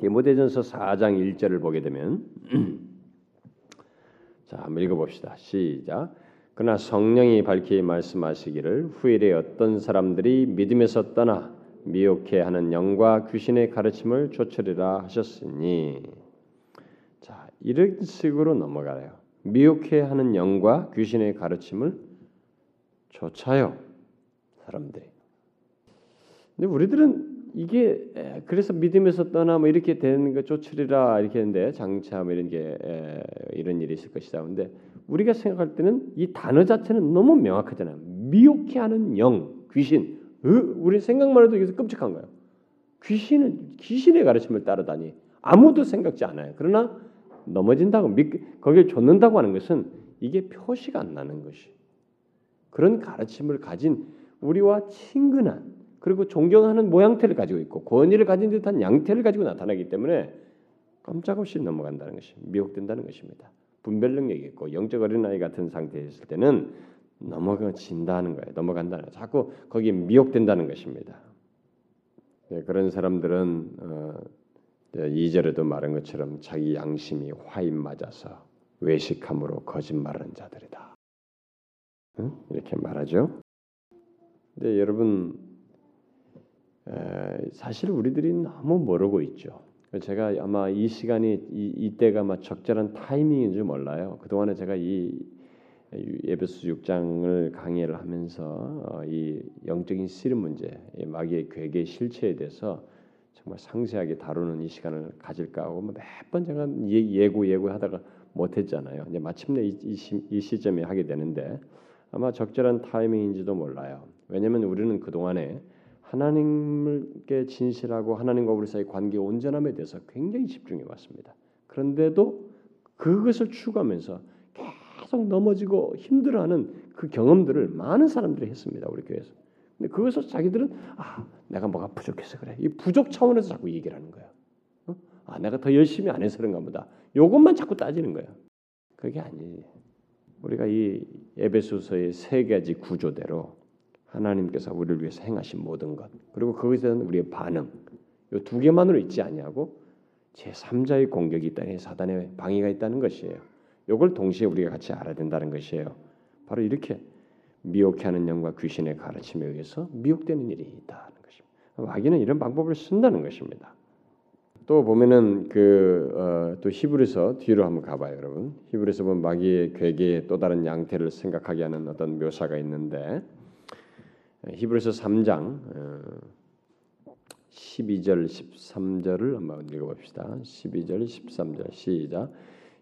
디모데전서 4장 1절을 보게 되면 자, 한번 읽어 봅시다. 시작. 그러나 성령이 밝히 말씀하시기를 후일에 어떤 사람들이 믿음에서 떠나 미혹해 하는 영과 귀신의 가르침을 쫓으리라 하셨으니 자, 이런 식으로 넘어가요. 미혹해 하는 영과 귀신의 가르침을 쫓아요. 사람들이. 근데 우리들은 이게 그래서 믿음에서 떠나 뭐 이렇게 되는 거 쫓으리라 이렇게 했는데 장차 뭐 이런 게 이런 일이 있을 것이다. 근데 우리가 생각할 때는 이 단어 자체는 너무 명확하잖아요. 미혹해 하는 영, 귀신. 우리 생각만 해도 여기서 끔찍한 거예요. 귀신은 귀신의 가르침을 따르다니 아무도 생각지 않아요. 그러나 넘어진다고 믿, 거기에 쫓는다고 하는 것은 이게 표시가 안 나는 것이 그런 가르침을 가진 우리와 친근한 그리고 존경하는 모양태를 가지고 있고 권위를 가진 듯한 양태를 가지고 나타나기 때문에 깜짝없이 넘어간다는 것이 미혹된다는 것입니다. 분별 능력이 있고 영적 어린아이 같은 상태에 있을 때는 넘어진다는 거예요. 넘어간다는 거예요. 자꾸 거기에 미혹된다는 것입니다. 네, 그런 사람들은 어, 2절에도 말한 것처럼 자기 양심이 화인 맞아서 외식함으로 거짓말하는 자들이다. 응? 이렇게 말하죠. 근데 여러분 사실 우리들이 너무 모르고 있죠. 제가 아마 이 시간이 이, 이때가 아마 적절한 타이밍인 줄 몰라요. 그 동안에 제가 이 에베소 6장을 강의를 하면서 어, 이 영적인 씨름 문제, 마귀의 괴계 실체에 대해서 정말 상세하게 다루는 이 시간을 가질까 하고 뭐 몇번 제가 예고 예고하다가 못했잖아요. 이제 마침내 이, 이, 시, 이 시점에 하게 되는데 아마 적절한 타이밍인지도 몰라요. 왜냐하면 우리는 그 동안에 하나님께 진실하고 하나님과 우리 사이 관계 온전함에 대해서 굉장히 집중해 왔습니다. 그런데도 그것을 추구하면서 계속 넘어지고 힘들어하는 그 경험들을 많은 사람들이 했습니다. 우리 교회에서. 근데 그것을 자기들은 아 내가 뭐가 부족해서 그래. 이 부족 차원에서 자꾸 얘기를 하는 거야. 어? 아 내가 더 열심히 안 해서 그런가 보다. 요것만 자꾸 따지는 거야. 그게 아니지. 우리가 이 에베소서의 세 가지 구조대로 하나님께서 우리를 위해서 행하신 모든 것 그리고 대한 우리의 반응 이 두 개만으로 있지 아니하고 제 3자의 공격이 있다는 사단의 방해가 있다는 것이에요. 이걸 동시에 우리가 같이 알아야 된다는 것이에요. 바로 이렇게 미혹하는 영과 귀신의 가르침에 의해서 미혹되는 일이 있다는 것입니다. 마귀는 이런 방법을 쓴다는 것입니다. 또 보면은 그또 어, 히브리서 뒤로 한번 가봐요, 여러분. 히브리서 보면 마귀의 괴계의 또 다른 양태를 생각하게 하는 어떤 묘사가 있는데 히브리서 3장 12절 어, 13절을 한번 읽어봅시다. 12절 13절 시작.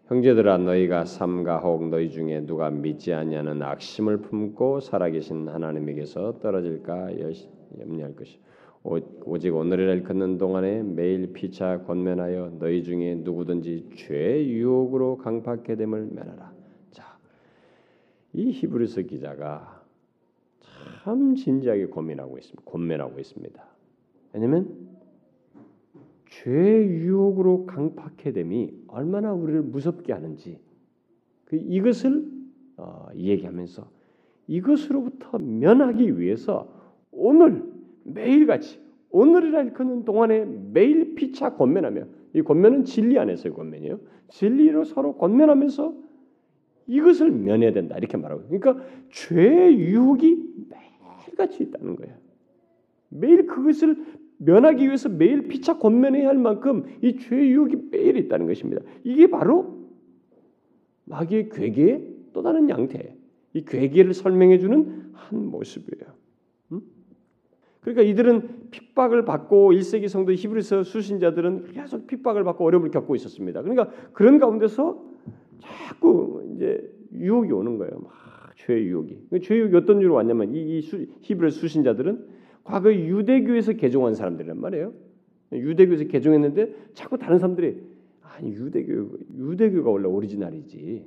형제들아 너희가 삼가 혹 너희 중에 누가 믿지 아니하는 악심을 품고 살아계신 하나님에게서 떨어질까 염려할 것이 오직 오늘을 걷는 동안에 매일 피차 권면하여 너희 중에 누구든지 죄 유혹으로 강팍해 됨을 면하라. 자, 이 히브리서 기자가 참 진지하게 고민하고 있습니다. 고민하고 있습니다. 왜냐하면 죄 유혹으로 강팍해 됨이 얼마나 우리를 무섭게 하는지 그 이것을 어, 얘기하면서 이것으로부터 면하기 위해서 오늘 매일같이 오늘이라 일컫는 동안에 매일 피차 권면하며 이 권면은 진리 안에서의 권면이에요. 진리로 서로 권면하면서 이것을 면해야 된다 이렇게 말하고 그러니까 죄 유혹이 매일같이 있다는 거예요. 매일 그것을 면하기 위해서 매일 피차 권면해야 할 만큼 이 죄의 유혹이 매일 있다는 것입니다. 이게 바로 마귀의 괴계의 또 다른 양태, 이 괴계를 설명해 주는 한 모습이에요. 음? 그러니까 이들은 핍박을 받고 1세기 성도 히브리서 수신자들은 계속 핍박을 받고 어려움을 겪고 있었습니다. 그러니까 그런 가운데서 자꾸 이제 유혹이 오는 거예요. 막 죄의 유혹이. 그 죄의 유혹이 어떤 이유로 왔냐면 이, 이 수, 히브리 수신자들은 과거 유대교에서 개종한 사람들이란 말이에요. 유대교에서 개종했는데 자꾸 다른 사람들이 아니 유대교 유대교가 원래 오리지널이지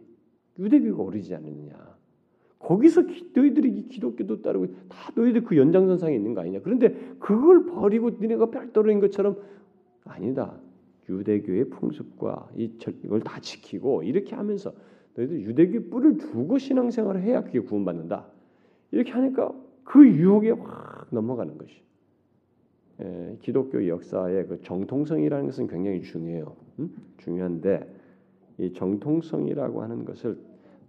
유대교가 오리지널이냐 거기서 기, 너희들이 기독교도 따르고 다 너희들 그 연장선상에 있는 거 아니냐 그런데 그걸 버리고 니네가 별도로인 것처럼 아니다 유대교의 풍습과 이 이걸 다 지키고 이렇게 하면서 너희들 유대교 뿔을 두고 신앙생활을 해야 그게 구원받는다 이렇게 하니까 그 유혹에 확 넘어가는 것이 예, 기독교 역사의 그 정통성이라는 것은 굉장히 중요해요. 음? 중요한데 이 정통성이라고 하는 것을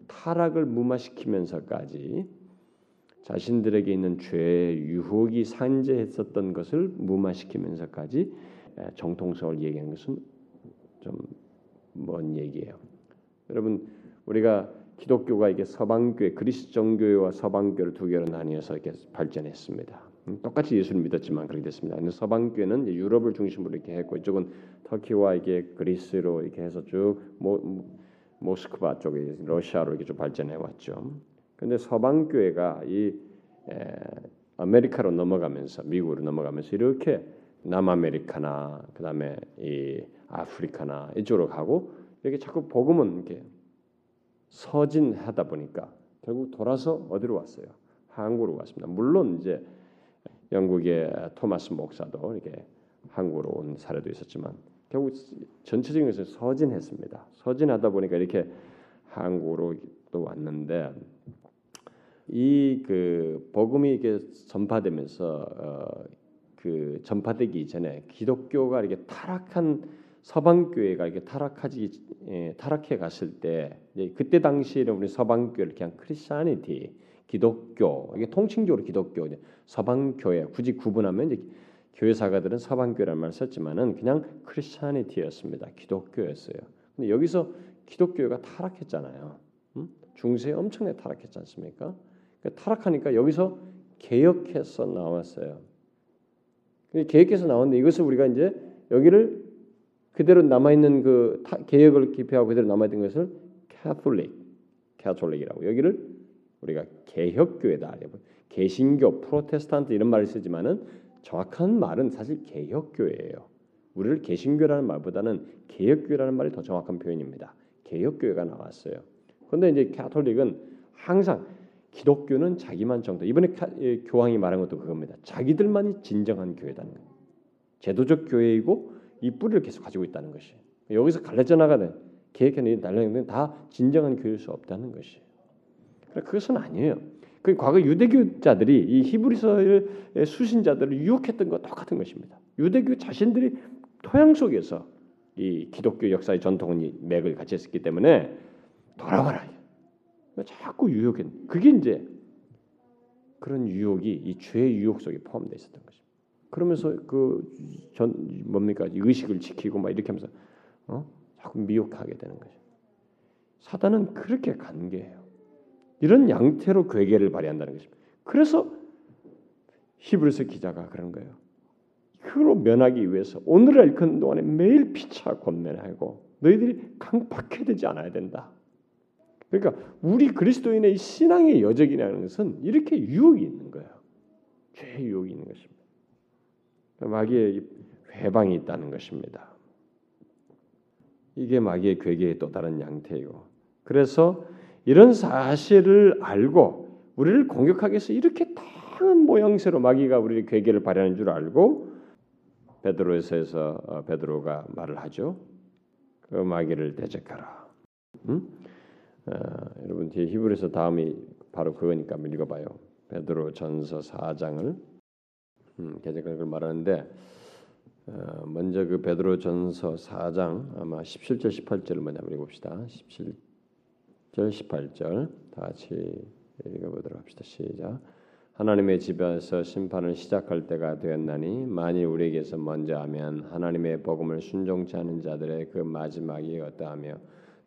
타락을 무마시키면서까지 자신들에게 있는 죄의 유혹이 산재했었던 것을 무마시키면서까지 예, 정통성을 얘기하는 것은 좀 먼 얘기예요. 여러분 우리가 기독교가 이게 서방교회 그리스정교회와 서방교를 두 개로 나뉘어서 이렇게 발전했습니다. 음, 똑같이 예수를 믿었지만 그렇게 됐습니다. 서방교회는 유럽을 중심으로 이렇게 했고 이쪽은 터키와 이게 그리스로 이렇게 해서 쭉 모, 모스크바 쪽에 러시아로 이렇게 좀 발전해 왔죠. 근데 서방교회가 이 에, 아메리카로 넘어가면서 미국으로 넘어가면서 이렇게 남아메리카나 그다음에 이 아프리카나 이쪽으로 가고 이렇게 자꾸 복음은 이렇게 서진하다 보니까 결국 돌아서 어디로 왔어요? 한국으로 왔습니다. 물론 이제 영국의 토마스 목사도 이렇게 한국으로 온 사례도 있었지만 결국 전체적인 것을 서진했습니다. 서진하다 보니까 이렇게 한국으로 또 왔는데 이 그 복음이 이렇게 전파되면서 어, 그 전파되기 전에 기독교가 이렇게 타락한 서방 교회가 이렇게 타락하지 예, 타락해 갔을 때 그때 당시에는 우리 서방 교회를 그냥 크리스천니티 기독교 이게 통칭적으로 기독교 서방 교회 굳이 구분하면 이제 교회 사가들은 서방 교회라는 말을 썼지만은 그냥 크리스천니티였습니다. 기독교였어요. 근데 여기서 기독교가 타락했잖아요. 음? 중세에 엄청나게 타락했지 않습니까? 그러니까 타락하니까 여기서 개혁해서 나왔어요. 개혁해서 나왔는데 이것을 우리가 이제 여기를 그대로 남아 있는 그 개혁을 기표하고 그대로 남아 있는 것을 캐톨릭, 캐톨릭이라고 여기를 우리가 개혁교회다. 개신교, 프로테스탄트 이런 말을 쓰지만은 정확한 말은 사실 개혁교회예요. 우리를 개신교라는 말보다는 개혁교회라는 말이 더 정확한 표현입니다. 개혁교회가 나왔어요. 그런데 이제 캐톨릭은 항상 기독교는 자기만 정도. 이번에 교황이 말한 것도 그겁니다. 자기들만이 진정한 교회다는 거예요. 제도적 교회이고 이 뿌리를 계속 가지고 있다는 것이. 여기서 갈라져 나가는 계획해낸 달라는 다 진정한 교회일 수 없다는 것이. 그것은 아니에요. 그 과거 유대교자들이 이 히브리서의 수신자들을 유혹했던 것 똑같은 것입니다. 유대교 자신들이 토양 속에서 이 기독교 역사의 전통은 맥을 같이 했기 때문에 돌아와라. 자꾸 유혹했. 그게 이제 그런 유혹이 이 죄의 유혹 속에 포함되어 있었던 것입니다. 그러면서 그 전 뭡니까 의식을 지키고 막 이렇게 하면서 어? 자꾸 미혹하게 되는 거죠. 사단은 그렇게 간계해요. 이런 양태로 괴계를 발휘한다는 것입니다. 그래서 히브리서 기자가 그런 거예요. 그로 면하기 위해서 오늘을 일컫는 동안에 매일 피차 권면하고 너희들이 강팍해 되지 않아야 된다. 그러니까 우리 그리스도인의 신앙의 여적이라는 것은 이렇게 유혹이 있는 거예요. 죄의 유혹이 있는 것입니다. 마귀의 회방이 있다는 것입니다. 이게 마귀의 괴계의 또 다른 양태이고 그래서 이런 사실을 알고 우리를 공격하기 위해서 이렇게 다양한 모양새로 마귀가 우리의 괴계를 발휘하는 줄 알고 베드로에서 어, 베드로가 말을 하죠. 그 마귀를 대적하라. 음? 어, 여러분 뒤에 히브리서 다음이 바로 그거니까 한번 읽어봐요. 베드로 전서 4장을 음, 개혁을 말하는데 어, 먼저 그 베드로 전서 4장 아마 17절 18절을 먼저 한번 읽어봅시다. 17절 18절 다 같이 읽어보도록 합시다. 시작. 하나님의 집에서 심판을 시작할 때가 되었나니 만일 우리에게서 먼저 하면 하나님의 복음을 순종치 않은 자들의 그 마지막이 어떠하며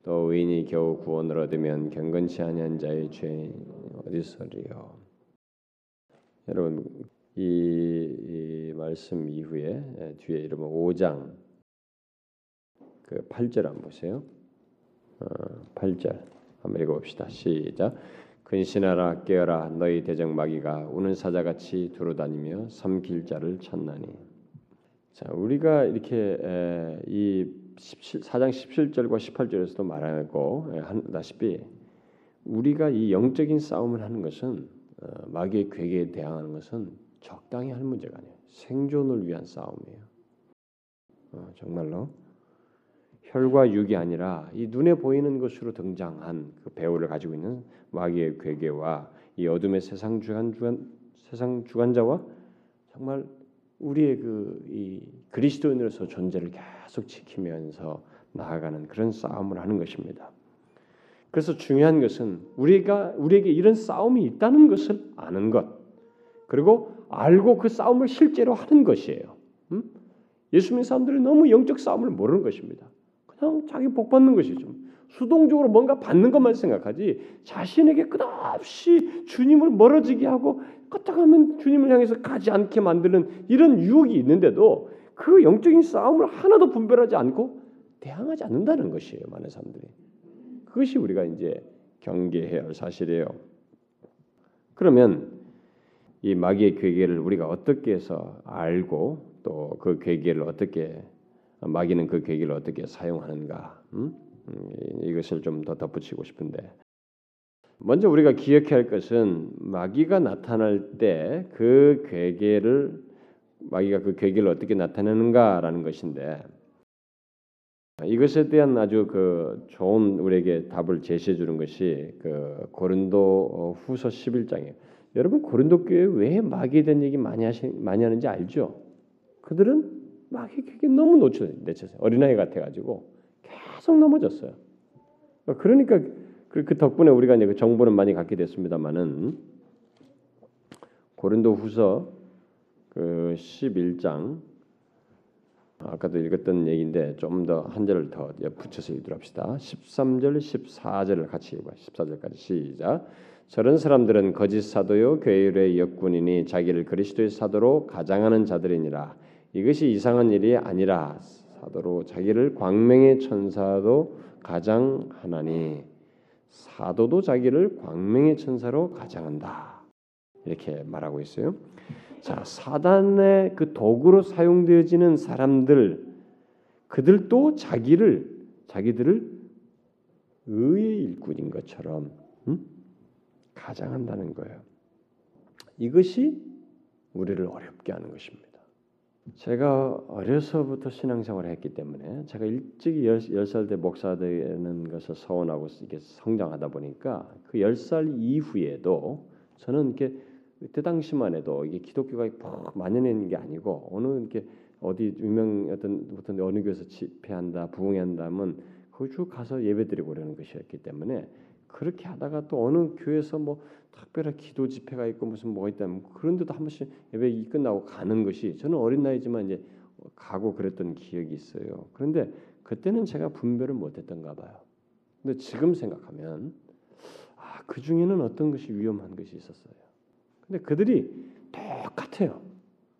또 의인이 겨우 구원을 얻으면 경건치 아니한 자의 죄 어디서리요? 여러분 이, 이 말씀 이후에 예, 뒤에 이러면 5장 그 8절 한번 보세요. 어, 8절 한번 읽어봅시다. 시작. 근신하라 깨어라 너희 대적 마귀가 우는 사자같이 두루다니며 삼킬 자를 찾나니. 자 우리가 이렇게 에, 이 17, 4장 17절과 18절에서도 말하고 한다시피 우리가 이 영적인 싸움을 하는 것은 어, 마귀의 괴계에 대항하는 것은 적당히 할 문제가 아니에요. 생존을 위한 싸움이에요. 어, 정말로 혈과 육이 아니라 이 눈에 보이는 것으로 등장한 그 배우를 가지고 있는 마귀의 괴계와 이 어둠의 세상 주관 주관 세상 주관자와 정말 우리의 그이 그리스도인으로서 존재를 계속 지키면서 나아가는 그런 싸움을 하는 것입니다. 그래서 중요한 것은 우리가 우리에게 이런 싸움이 있다는 것을 아는 것, 그리고 알고 그 싸움을 실제로 하는 것이에요. 음? 예수 믿는 사람들이 너무 영적 싸움을 모르는 것입니다. 그냥 자기 복 받는 것이죠. 수동적으로 뭔가 받는 것만 생각하지 자신에게 끝없이 주님을 멀어지게 하고 껐다가면 주님을 향해서 가지 않게 만드는 이런 유혹이 있는데도 그 영적인 싸움을 하나도 분별하지 않고 대항하지 않는다는 것이에요. 많은 사람들이. 그것이 우리가 이제 경계해야 할 사실이에요. 그러면 이 마귀의 괴계를 우리가 어떻게 해서 알고 또 그 괴계를 어떻게 마귀는 그 괴계를 어떻게 사용하는가 음? 음 이것을 좀 더 덧붙이고 싶은데 먼저 우리가 기억해야 할 것은 마귀가 나타날 때 그 괴계를 마귀가 그 괴계를 어떻게 나타내는가라는 것인데 이것에 대한 아주 그 좋은 우리에게 답을 제시해 주는 것이 그 고린도 후서 11장이에요. 여러분 고린도 교회 왜 마귀에 대한 얘기 많이 하시 많이 하는지 알죠? 그들은 마귀 에게 너무 놓쳐 내쳤어요. 어린아이 같아 가지고 계속 넘어졌어요. 그러니까 그, 그 덕분에 우리가 이제 그 정보는 많이 갖게 됐습니다만은 고린도후서 그 11장 아까도 읽었던 얘기인데 좀 더 한 절을 더 붙여서 읽도록 합시다. 13절, 14절을 같이 읽어. 14절까지 시작. 저런 사람들은 거짓 사도요 교회의 역군이니 자기를 그리스도의 사도로 가장하는 자들이니라. 이것이 이상한 일이 아니라 사도로 자기를 광명의 천사도 가장하나니 사도도 자기를 광명의 천사로 가장한다. 이렇게 말하고 있어요. 자, 사단의 그 도구로 사용되어지는 사람들 그들도 자기를 자기들을 의의 일꾼인 것처럼 음? 가장한다는 거예요. 이것이 우리를 어렵게 하는 것입니다. 제가 어려서부터 신앙생활을 했기 때문에 제가 일찍 열살 때 목사 되는 것을 서원하고 이게 성장하다 보니까 그 열 살 이후에도 저는 이렇게 그때 당시만 해도 이게 기독교가 만연한 게 아니고 어느 이렇게 어디 유명 어떤 어떤 어느 교회에서 집회한다 부흥한다면 거기 쭉 가서 예배드리고 그러는 것이었기 때문에 그렇게 하다가 또 어느 교회에서 뭐 특별한 기도 집회가 있고 무슨 뭐가 있다면 그런데도 한 번씩 예배 끝나고 가는 것이 저는 어린 나이지만 이제 가고 그랬던 기억이 있어요. 그런데 그때는 제가 분별을 못했던가 봐요. 근데 지금 생각하면 아, 그 중에는 어떤 것이 위험한 것이 있었어요. 근데 그들이 똑같아요.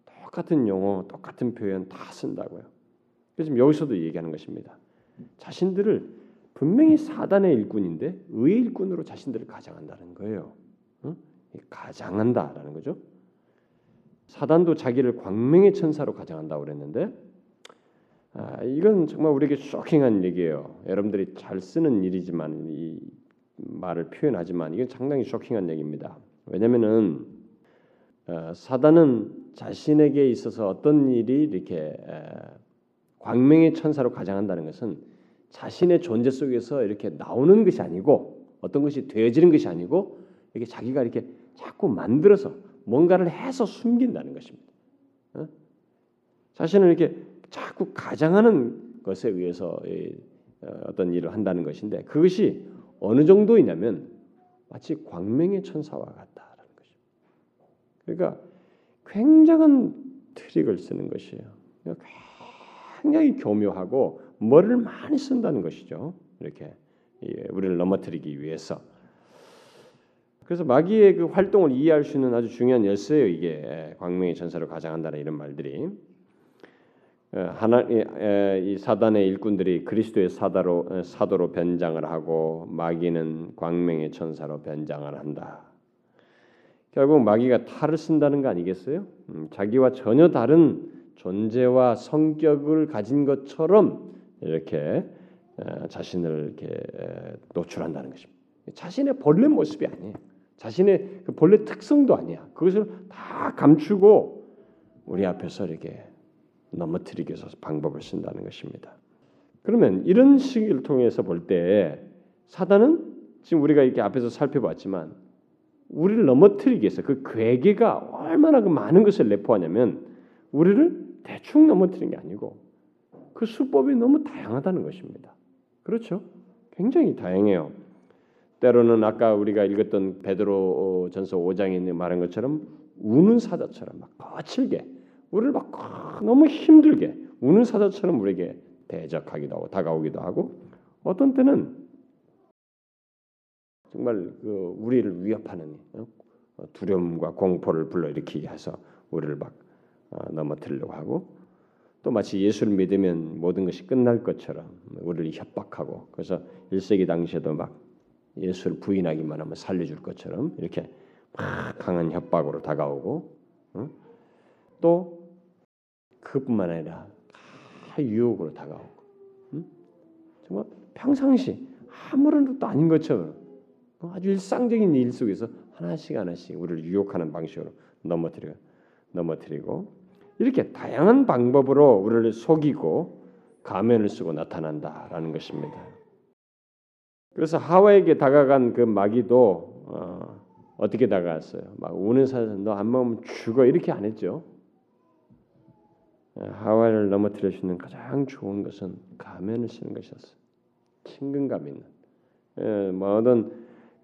똑같은 용어, 똑같은 표현 다 쓴다고요. 지금 여기서도 얘기하는 것입니다. 자신들을 분명히 사단의 일꾼인데 의의 일꾼으로 자신들을 가장한다는 거예요. 응? 가장한다라는 거죠. 사단도 자기를 광명의 천사로 가장한다고 그랬는데 아, 이건 정말 우리에게 쇼킹한 얘기예요. 여러분들이 잘 쓰는 일이지만 이 말을 표현하지만 이건 상당히 쇼킹한 얘기입니다. 왜냐하면은 어, 사단은 자신에게 있어서 어떤 일이 이렇게 에, 광명의 천사로 가장한다는 것은 자신의 존재 속에서 이렇게 나오는 것이 아니고 어떤 것이 되어지는 것이 아니고 이게 자기가 이렇게 자꾸 만들어서 뭔가를 해서 숨긴다는 것입니다. 어? 자신을 이렇게 자꾸 가장하는 것에 의해서 어, 어떤 일을 한다는 것인데 그것이 어느 정도이냐면 마치 광명의 천사와 같다라는 것입니다. 그러니까 굉장한 트릭을 쓰는 것이에요. 굉장히 교묘하고 머리를 많이 쓴다는 것이죠. 이렇게 예, 우리를 넘어뜨리기 위해서. 그래서 마귀의 그 활동을 이해할 수 있는 아주 중요한 열쇠예요. 이게 광명의 전사로 가장한다는 이런 말들이 어, 하나 이 사단의 일꾼들이 그리스도의 사다로 어, 사도로 변장을 하고 마귀는 광명의 천사로 변장을 한다. 결국 마귀가 탈을 쓴다는 거 아니겠어요? 음, 자기와 전혀 다른 존재와 성격을 가진 것처럼 이렇게 어, 자신을 이렇게 노출한다는 것입니다. 자신의 본래 모습이 아니에요. 자신의 그 본래 특성도 아니야. 그것을 다 감추고 우리 앞에서 이렇게 넘어뜨리기 위해서 방법을 쓴다는 것입니다. 그러면 이런 시기를 통해서 볼 때 사단은 지금 우리가 이렇게 앞에서 살펴봤지만 우리를 넘어뜨리기 위해서 그 괴계가 얼마나 그 많은 것을 내포하냐면 우리를 대충 넘어뜨리는 게 아니고 그 수법이 너무 다양하다는 것입니다. 그렇죠? 굉장히 다양해요. 때로는 아까 우리가 읽었던 베드로 전서 5장에 말한 것처럼 우는 사자처럼 막 거칠게 우리를 막 너무 힘들게 우는 사자처럼 우리에게 대적하기도 하고 다가오기도 하고 어떤 때는 정말 그 우리를 위협하는 어? 두려움과 공포를 불러일으키게 해서 우리를 막 어, 넘어뜨리려고 하고 또 마치 예수를 믿으면 모든 것이 끝날 것처럼 우리를 협박하고 그래서 1세기 당시에도 막 예수를 부인하기만 하면 살려줄 것처럼 이렇게 막 강한 협박으로 다가오고 어? 또 그뿐만 아니라 다 유혹으로 다가오고 응? 정말 평상시 아무런 것도 아닌 것처럼 아주 일상적인 일 속에서 하나씩 하나씩 우리를 유혹하는 방식으로 넘어뜨려 넘어뜨리고 이렇게 다양한 방법으로 우리를 속이고 가면을 쓰고 나타난다라는 것입니다. 그래서 하와에게 다가간 그 마귀도 어, 어떻게 다가갔어요? 막 우는 사람 너안 먹으면 죽어 이렇게 안 했죠. 하와를 넘어뜨릴 수 있는 가장 좋은 것은 가면을 쓰는 것이었어요. 친근감 있는 예, 모든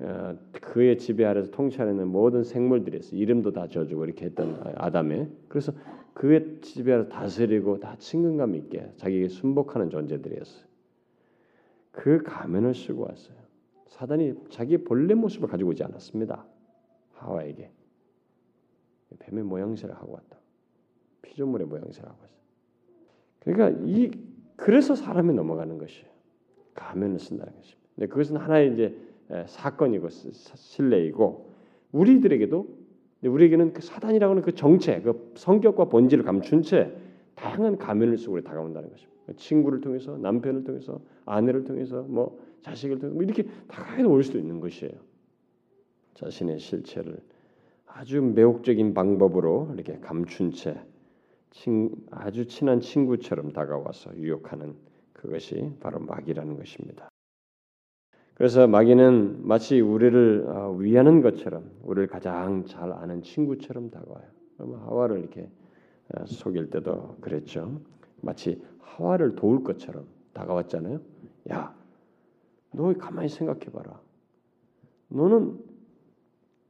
어, 그의 지배 아래서 통치하는 모든 생물들이었어 이름도 다 져주고 이렇게 했던 아담의 그래서 그의 아래 다스리고 다 친근감 있게 자기에게 순복하는 존재들이었어요. 그 가면을 쓰고 왔어요. 사단이 자기의 본래 모습을 가지고 오지 않았습니다. 하와에게 뱀의 모양새를 하고 왔다. 피조물의 모양새를 하고 왔어요. 그러니까 이 그래서 사람이 넘어가는 것이에요. 가면을 쓴다는 것입니다. 근데 그것은 하나의 이제 사건이고 신뢰이고 우리들에게도 우리에게는 그 사단이라고 하는 그 정체, 그 성격과 본질을 감춘 채 다양한 가면을 쓰고 다가온다는 것입니다. 친구를 통해서, 남편을 통해서, 아내를 통해서, 뭐 자식을 통해서 뭐 이렇게 다가해 올 수도 있는 것이에요. 자신의 실체를 아주 매혹적인 방법으로 이렇게 감춘 채 친, 아주 친한 친구처럼 다가와서 유혹하는 그것이 바로 마귀라는 것입니다. 그래서 마귀는 마치 우리를 어, 위하는 것처럼 우리를 가장 잘 아는 친구처럼 다가와요. 하와를 이렇게 어, 속일 때도 그랬죠. 마치 하와를 도울 것처럼 다가왔잖아요. 야, 너 가만히 생각해봐라. 너는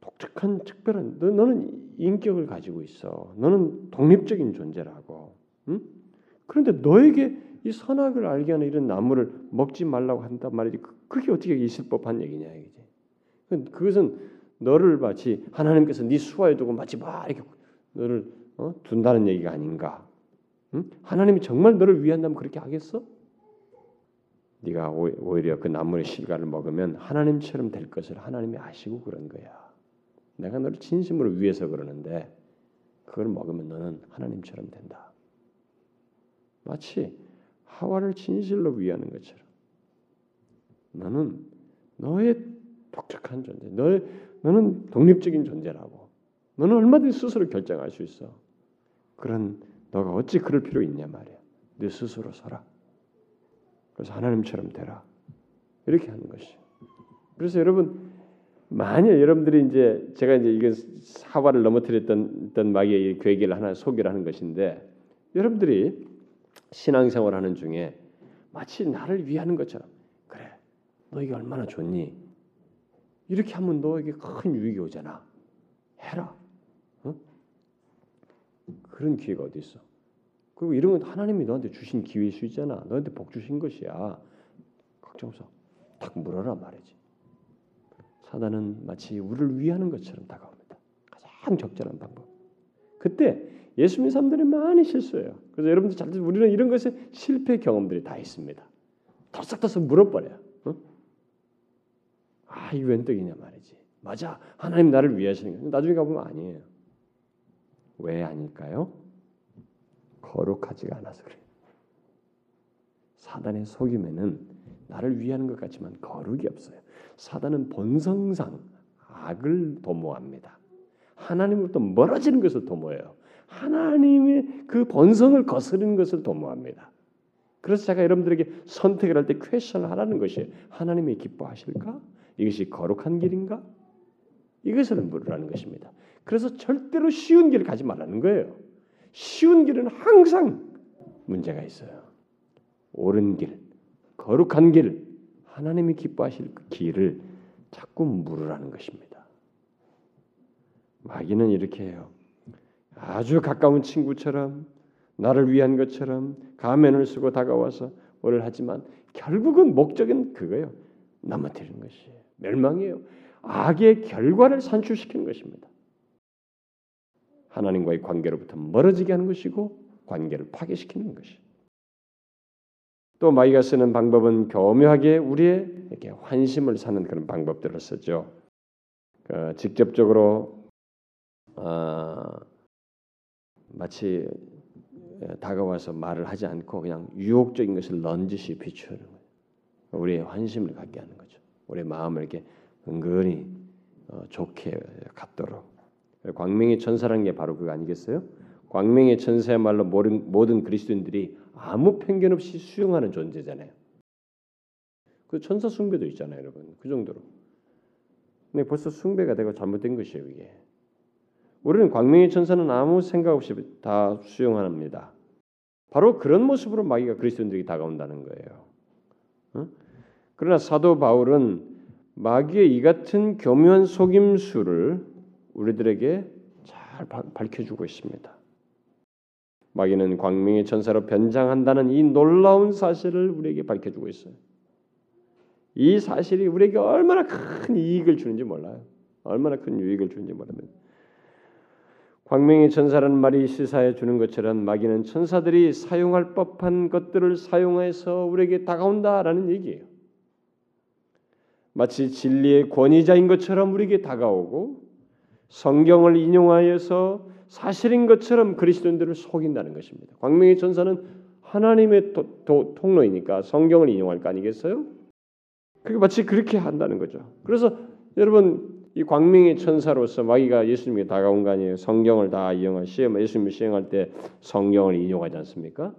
독특한 특별한 너, 너는 인격을 가지고 있어. 너는 독립적인 존재라고. 응? 그런데 너에게 이 선악을 알게 하는 이런 나무를 먹지 말라고 한단 말이지. 그, 그게 어떻게 있을 법한 얘기냐 이게. 그것은 너를 마치 하나님께서 네 수하에 두고 마치 막 이렇게 너를 어? 둔다는 얘기가 아닌가. 응? 하나님이 정말 너를 위한다면 그렇게 하겠어? 네가 오히려 그 나무의 실과를 먹으면 하나님처럼 될 것을 하나님이 아시고 그런 거야. 내가 너를 진심으로 위해서 그러는데 그걸 먹으면 너는 하나님처럼 된다. 마치 하와를 진실로 위하는 것처럼 너는 너의 독특한 존재, 너의 너는 독립적인 존재라고. 너는 얼마든지 스스로 결정할 수 있어. 그런 너가 어찌 그럴 필요 있냐 말이야. 네 스스로 서라. 그래서 하나님처럼 되라. 이렇게 하는 것이. 그래서 여러분 만일 여러분들이 이제 제가 이제 이건 사과를 넘어뜨렸던 마귀의 괴계를 하나 소개를 하는 것인데 여러분들이 신앙생활 하는 중에 마치 나를 위하는 것처럼 그래 너에게 얼마나 좋니 이렇게 하면 너에게 큰 유익이 오잖아 해라 어? 그런 기회가 어디 있어 그리고 이런 건 하나님이 너한테 주신 기회일 수 있잖아 너한테 복 주신 것이야 걱정 없어 탁 물어라 말이지. 사단은 마치 우리를 위하는 것처럼 다가옵니다. 가장 적절한 방법. 그때 예수님 사람들이 많이 실수해요. 그래서 여러분들 잘 우리는 이런 것에 실패 경험들이 다 있습니다. 털썩털썩 물어버려요. 어? 아, 이웬 떡이냐 말이지. 맞아. 하나님 나를 위하시는 거. 나중에 가보면 아니에요. 왜 아닐까요? 거룩하지가 않아서 그래요. 사단의 속임에는 나를 위하는 것 같지만 거룩이 없어요. 사단은 본성상 악을 도모합니다. 하나님으로부터 멀어지는 것을 도모해요. 하나님의 그 본성을 거스르는 것을 도모합니다. 그래서 제가 여러분들에게 선택을 할 때 퀘션을 하라는 것이 하나님이 기뻐하실까? 이것이 거룩한 길인가? 이것을 물으라는 것입니다. 그래서 절대로 쉬운 길을 가지 말라는 거예요. 쉬운 길은 항상 문제가 있어요. 옳은 길, 거룩한 길, 하나님이 기뻐하실 그 길을 자꾸 물으라는 것입니다. 마귀는 이렇게 해요. 아주 가까운 친구처럼 나를 위한 것처럼 가면을 쓰고 다가와서 뭐를 하지만 결국은 목적은 그거예요. 넘어뜨리는 것이에요. 멸망이에요. 악의 결과를 산출시키는 것입니다. 하나님과의 관계로부터 멀어지게 하는 것이고 관계를 파괴시키는 것이. 또 마귀가 쓰는 방법은 교묘하게 우리의 이렇게 환심을 사는 그런 방법들을 쓰죠. 그 직접적으로 어, 마치 다가와서 말을 하지 않고 그냥 유혹적인 것을 넌지시 비추는 거예요. 우리의 환심을 갖게 하는 거죠. 우리의 마음을 이렇게 은근히 어, 좋게 갖도록. 광명의 천사라는 게 바로 그거 아니겠어요? 광명의 천사야말로 모든, 모든 그리스도인들이 아무 편견 없이 수용하는 존재잖아요. 그 천사 숭배도 있잖아요, 여러분. 그 정도로. 근데 벌써 숭배가 되고 잘못된 것이에요, 이게. 우리는 광명의 천사는 아무 생각 없이 다 수용합니다. 바로 그런 모습으로 마귀가 그리스도인들에게 다가온다는 거예요. 어? 그러나 사도 바울은 마귀의 이 같은 교묘한 속임수를 우리들에게 잘 밝혀주고 있습니다. 마귀는 광명의 천사로 변장한다는 이 놀라운 사실을 우리에게 밝혀주고 있어요. 이 사실이 우리에게 얼마나 큰 이익을 주는지 몰라요. 얼마나 큰 유익을 주는지 모릅니다. 광명의 천사라는 말이 시사해 주는 것처럼 마귀는 천사들이 사용할 법한 것들을 사용해서 우리에게 다가온다라는 얘기예요. 마치 진리의 권위자인 것처럼 우리에게 다가오고 성경을 인용하여서 사실인 것처럼 그리스도인들을 속인다는 것입니다. 광명의 천사는 하나님의 도, 도, 통로이니까 성경을 인용할 거 아니겠어요? 그게 마치 그렇게 한다는 거죠. 그래서 여러분 이 광명의 천사로서 마귀가 예수님에게 다가온 거 아니에요? 성경을 다 이용할 시험 예수님을 시행할 때 성경을 인용하지 않습니까?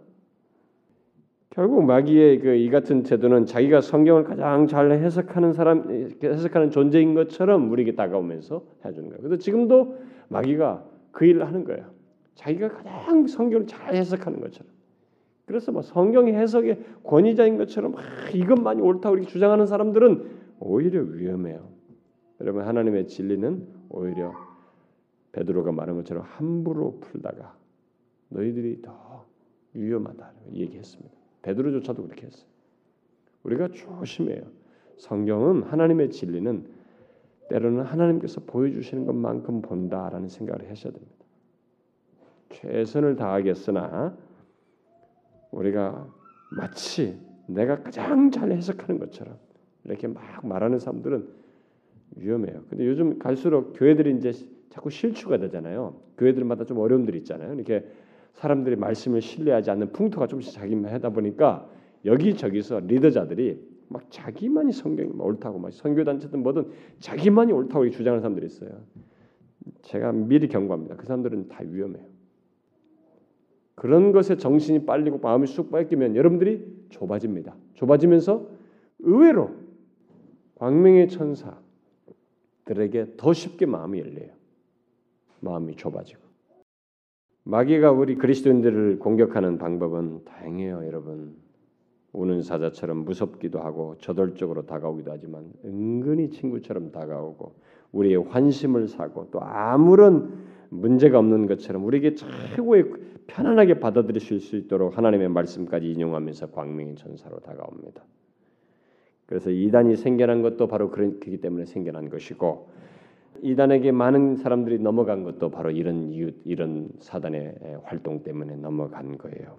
결국 마귀의 그 이 같은 태도는 자기가 성경을 가장 잘 해석하는 사람 해석하는 존재인 것처럼 우리에게 다가오면서 해주는 거예요. 그래서 지금도 마귀가 그 일을 하는 거예요. 자기가 가장 성경을 잘 해석하는 것처럼. 그래서 뭐 성경 해석의 권위자인 것처럼 아, 이것만이 옳다고 이렇게 주장하는 사람들은 오히려 위험해요. 여러분 하나님의 진리는 오히려 베드로가 말한 것처럼 함부로 풀다가 너희들이 더 위험하다 얘기했습니다. 베드로조차도 그렇게 했어요. 우리가 조심해요. 성경은 하나님의 진리는 때로는 하나님께서 보여주시는 것만큼 본다라는 생각을 하셔야 됩니다. 최선을 다하겠으나 우리가 마치 내가 가장 잘 해석하는 것처럼 이렇게 막 말하는 사람들은 위험해요. 근데 요즘 갈수록 교회들이 이제 자꾸 실추가 되잖아요. 교회들마다 좀 어려움들이 있잖아요. 이렇게 사람들이 말씀을 신뢰하지 않는 풍토가 좀씩 자기만 하다 보니까 여기저기서 리더자들이 막 자기만이 성경이 옳다고 막 선교 단체든 뭐든 자기만이 옳다고 주장하는 사람들이 있어요. 제가 미리 경고합니다. 그 사람들은 다 위험해요. 그런 것에 정신이 빨리고 마음이 쑥 뺏기면 여러분들이 좁아집니다. 좁아지면서 의외로 광명의 천사 들에게 더 쉽게 마음이 열려요. 마음이 좁아지고 마귀가 우리 그리스도인들을 공격하는 방법은 다양해요, 여러분. 우는 사자처럼 무섭기도 하고 저돌적으로 다가오기도 하지만 은근히 친구처럼 다가오고 우리의 환심을 사고 또 아무런 문제가 없는 것처럼 우리에게 최고의 편안하게 받아들일 수 있도록 하나님의 말씀까지 인용하면서 광명의 전사로 다가옵니다. 그래서 이단이 생겨난 것도 바로 그렇기 때문에 생겨난 것이고 이단에게 많은 사람들이 넘어간 것도 바로 이런 이유, 이런 사단의 활동 때문에 넘어간 거예요.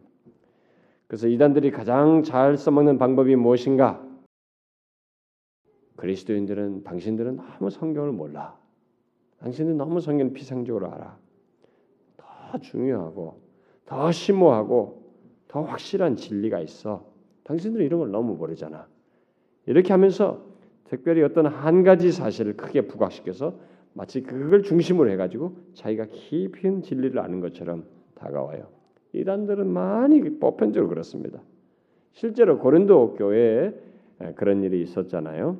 그래서 이단들이 가장 잘 써먹는 방법이 무엇인가? 그리스도인들은 당신들은 너무 성경을 몰라. 당신은 너무 성경 피상적으로 알아. 더 중요하고 더 심오하고 더 확실한 진리가 있어. 당신들은 이런 걸 너무 모르잖아. 이렇게 하면서 특별히 어떤 한 가지 사실을 크게 부각시켜서 마치 그걸 중심으로 해가지고 자기가 있는 진리를 아는 것처럼 다가와요. 이단들은 많이 보편적으로 그렇습니다. 실제로 고린도 교회에 그런 일이 있었잖아요.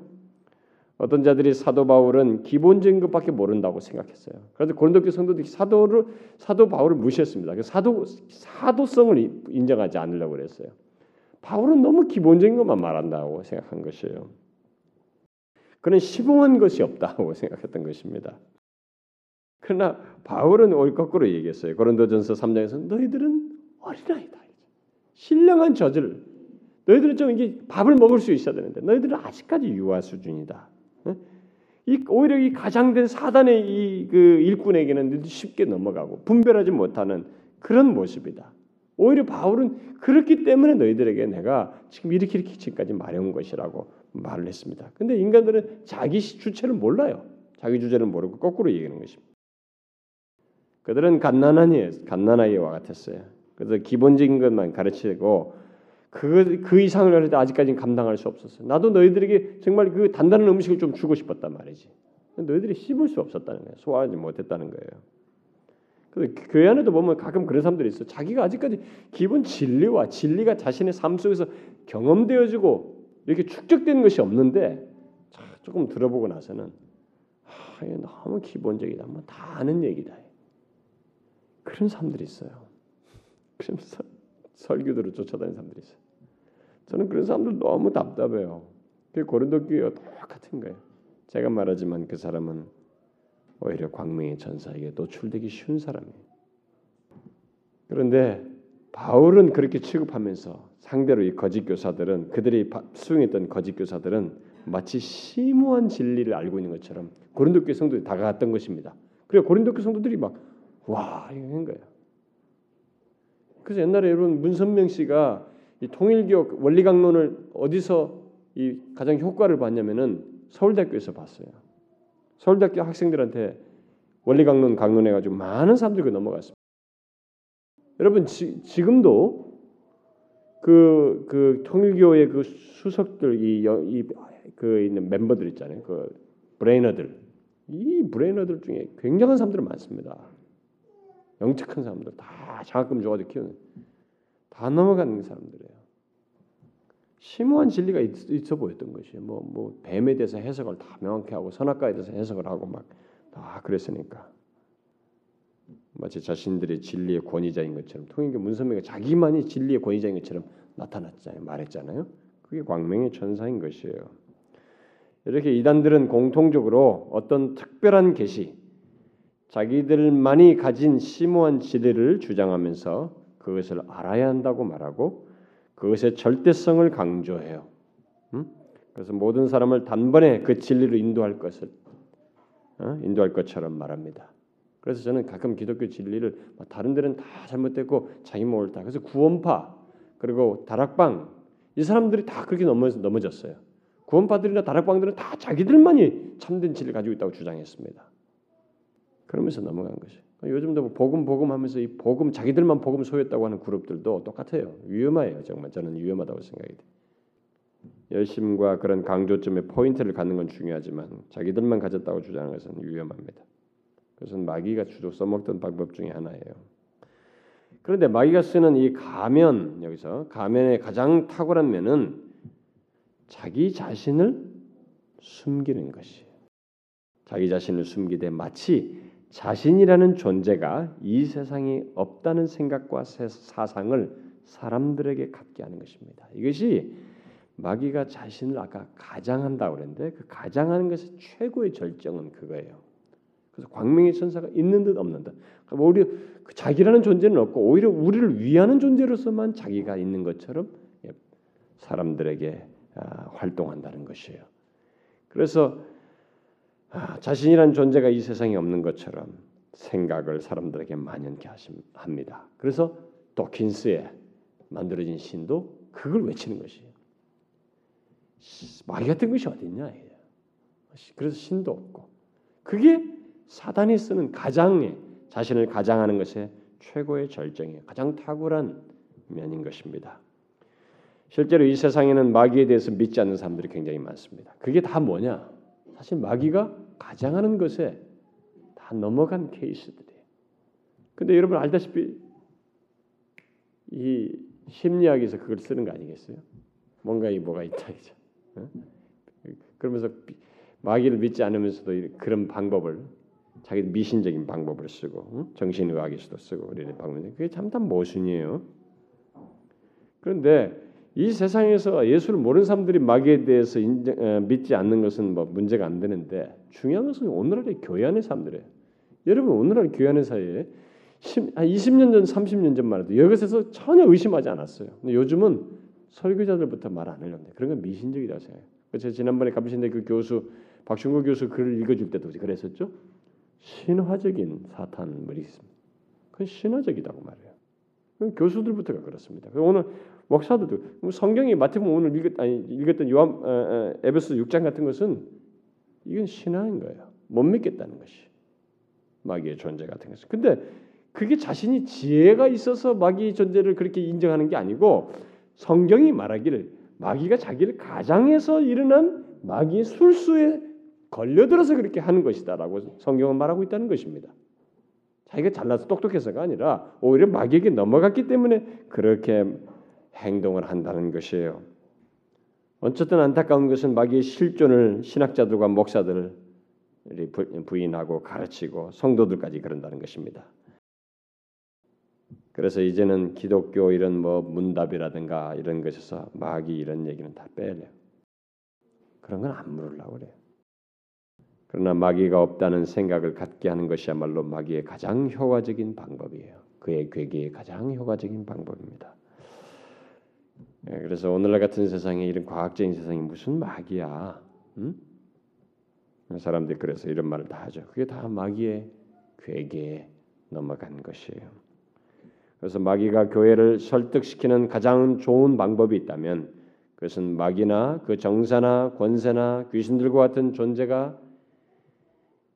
어떤 자들이 사도 바울은 기본적인 것밖에 모른다고 생각했어요. 그래서 고린도교 성도들이 사도를 사도 바울을 무시했습니다. 사도 사도성을 인정하지 않으려고 그랬어요. 바울은 너무 기본적인 것만 말한다고 생각한 것이에요. 그는 심오한 것이 없다고 생각했던 것입니다. 그러나 바울은 올 거꾸로 얘기했어요. 고린도전서 3장에서 너희들은 어린아이다. 신령한 젖을 너희들은 좀 이게 밥을 먹을 수 있어야 되는데 너희들은 아직까지 유아 수준이다. 이 오히려 이 가장된 사단의 이 그 일꾼에게는 쉽게 넘어가고 분별하지 못하는 그런 모습이다. 오히려 바울은 그렇기 때문에 너희들에게 내가 지금 이렇게 이렇게 지금까지 말해온 것이라고 말을 했습니다. 근데 인간들은 자기 주체를 몰라요. 자기 주제를 모르고 거꾸로 얘기하는 것입니다. 그들은 갓난아이 갓난아이와 같았어요. 그래서 기본적인 것만 가르치고 그, 그 이상을 할때 아직까지는 감당할 수 없었어요. 나도 너희들에게 정말 그 단단한 음식을 좀 주고 싶었단 말이지. 너희들이 씹을 수 없었다는 거예요. 소화하지 못했다는 거예요. 그 교회 안에도 보면 가끔 그런 사람들이 있어. 자기가 아직까지 기본 진리와 진리가 자신의 삶 속에서 경험되어지고 이렇게 축적되는 것이 없는데 조금 들어보고 나서는 아, 이게 너무 기본적이다. 뭐 다 아는 얘기다. 그런 사람들이 있어요. 그러면서 설교들을 쫓아다니는 사람들이 있어요. 저는 그런 사람들 너무 답답해요. 그 고린도 교회와 똑같은 거예요. 제가 말하지만 그 사람은 오히려 광명의 전사에게 노출되기 쉬운 사람이에요. 그런데 바울은 그렇게 취급하면서 상대로 이 거짓 교사들은 그들이 수용했던 거짓 교사들은 마치 심오한 진리를 알고 있는 것처럼 고린도 교회 성도들이 다가갔던 것입니다. 그리고 고린도 교회 성도들이 막와 이거 한 거예요. 그래서 옛날에 여러분 문선명 씨가 이 통일교 원리강론을 어디서 이 가장 효과를 봤냐면은 서울대학교에서 봤어요. 서울대학교 학생들한테 원리 강론 강론해 가지고 많은 사람들이 그 넘어갔습니다. 여러분 지, 지금도 그, 그 통일교의 그 수석들 이, 이, 그 있는 멤버들 있잖아요. 그 브레이너들 이 브레이너들 중에 굉장한 사람들 많습니다. 영특한 사람들 다 장학금 줘가지고 키우는 다 넘어가는 사람들이에요. 심오한 진리가 있, 어 보였던 것이에요. 뭐, 뭐 뱀에 대해서 해석을 다 명확히 하고 선악과에 대해서 해석을 하고 막 다 그랬으니까 마치 자신들의 진리의 권위자인 것처럼 통일교 문선명이 자기만이 진리의 권위자인 것처럼 나타났잖아요. 말했잖아요. 그게 광명의 천사인 것이에요. 이렇게 이단들은 공통적으로 어떤 특별한 계시, 자기들만이 가진 심오한 지혜를 주장하면서 그것을 알아야 한다고 말하고 그것의 절대성을 강조해요. 음? 그래서 모든 사람을 단번에 그 진리로 인도할 것을 어? 인도할 것처럼 말합니다. 그래서 저는 가끔 기독교 진리를 뭐 다른 데는 다 잘못됐고 자기 몸을 다 그래서 구원파 그리고 다락방 이 사람들이 다 그렇게 넘어 넘어졌어요. 구원파들이나 다락방들은 다 자기들만이 참된 진리를 가지고 있다고 주장했습니다. 그러면서 넘어간 것이. 요 즘도 뭐 복음 복음 하면서 이 복음 자기들만 복음 소유했다고 하는 그룹들도 똑같아요. 위험해요. 정말 저는 위험하다고 생각이 돼. 열심과 그런 강조점의 포인트를 갖는 건 중요하지만 자기들만 가졌다고 주장하는 것은 위험합니다. 그것은 마귀가 주로 써먹던 방법 중에 하나예요. 그런데 마귀가 쓰는 이 가면 여기서 가면의 가장 탁월한 면은 자기 자신을 숨기는 것이에요. 자기 자신을 숨기되 마치 자신이라는 존재가 이 세상에 없다는 생각과 사상을 사람들에게 갖게 하는 것입니다. 이것이 마귀가 자신을 아까 가장한다고 그랬는데 그 가장하는 것의 최고의 절정은 그거예요. 그래서 광명의 천사가 있는 듯 없는 듯. 그러니까 오히려 그 자기라는 존재는 없고 오히려 우리를 위하는 존재로서만 자기가 있는 것처럼 사람들에게 아, 활동한다는 것이에요. 그래서 아, 자신이란 존재가 이 세상에 없는 것처럼 생각을 사람들에게 만연케 합니다. 그래서 도킨스에 만들어진 신도 그걸 외치는 것이에요. 마귀 같은 것이 어딨냐? 그래서 신도 없고 그게 사단이 쓰는 가장의 자신을 가장하는 것의 최고의 절정이에요. 가장 탁월한 면인 것입니다. 실제로 이 세상에는 마귀에 대해서 믿지 않는 사람들이 굉장히 많습니다. 그게 다 뭐냐? 사실 마귀가 가장하는 것에 다 넘어간 케이스들이에요. 근데 여러분 알다시피 이 심리학에서 그걸 쓰는 거 아니겠어요? 뭔가 이 뭐가 있다 이제. 그러면서 마귀를 믿지 않으면서도 그런 방법을 자기 미신적인 방법을 쓰고 정신의학에서도 쓰고 그러는 방법이 그게 참다 모순이에요. 그런데 이 세상에서 예수를 모르는 사람들이 마귀에 대해서 인정, 어, 믿지 않는 것은 뭐 문제가 안 되는데 중요한 것은 오늘날의 교회 안의 사람들이에요. 여러분 오늘날 교회 안의 사이에 10, 한 20년 전, 30년 전만 해도 이것에서 전혀 의심하지 않았어요. 근데 요즘은 설교자들부터 말 안 하려는데 그런 건 미신적이라고 생각해요. 제가 지난번에 감신대 그 교수 박준구 교수 글을 읽어줄 때도 그랬었죠. 신화적인 사탄물이 있습니다. 그건 신화적이라고 말해요. 교수들부터가 그렇습니다. 오늘 목사들도 뭐 성경이 마태복음 오늘 읽었, 아니, 읽었던 요한 어, 어, 에베소 6장 같은 것은 이건 신화인 거예요. 못 믿겠다는 것이 마귀의 존재 같은 것은. 근데 그게 자신이 지혜가 있어서 마귀의 존재를 그렇게 인정하는 게 아니고 성경이 말하기를 마귀가 자기를 가장해서 일어난 마귀의 술수에 걸려들어서 그렇게 하는 것이다라고 성경은 말하고 있다는 것입니다. 자기가 잘나서 똑똑해서가 아니라 오히려 마귀에게 넘어갔기 때문에 그렇게 행동을 한다는 것이에요. 어쨌든 안타까운 것은 마귀의 실존을 신학자들과 목사들이 부인하고 가르치고 성도들까지 그런다는 것입니다. 그래서 이제는 기독교 이런 뭐 문답이라든가 이런 것에서 마귀 이런 얘기는 다 빼래요. 그런 건 안 물으려고 그래요. 그러나 마귀가 없다는 생각을 갖게 하는 것이야말로 마귀의 가장 효과적인 방법이에요. 그의 괴계의 가장 효과적인 방법입니다. 예, 그래서 오늘날 같은 세상에 이런 과학적인 세상이 무슨 마귀야? 응? 사람들이 그래서 이런 말을 다 하죠. 그게 다 마귀의 괴계에 넘어간 것이에요. 그래서 마귀가 교회를 설득시키는 가장 좋은 방법이 있다면 그것은 마귀나 그 정사나 권세나 귀신들과 같은 존재가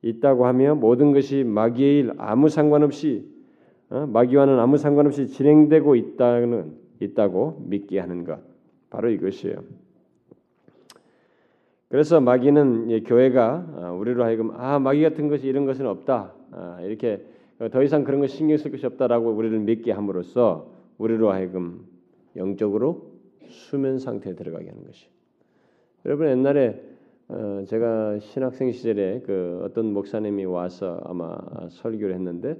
있다고 하며 모든 것이 마귀의 일 아무 상관없이 어? 마귀와는 아무 상관없이 진행되고 있다는 있다고 믿게 하는 것 바로 이것이에요. 그래서 마귀는 교회가 어, 우리로 하여금 아 마귀 같은 것이 이런 것은 없다 아, 이렇게 더 이상 그런 거 신경 쓸 것이 없다라고 우리를 믿게 함으로써 우리로 하여금 영적으로 수면 상태에 들어가게 하는 것이. 여러분 옛날에 어, 제가 신학생 시절에 그 어떤 목사님이 와서 아마 설교를 했는데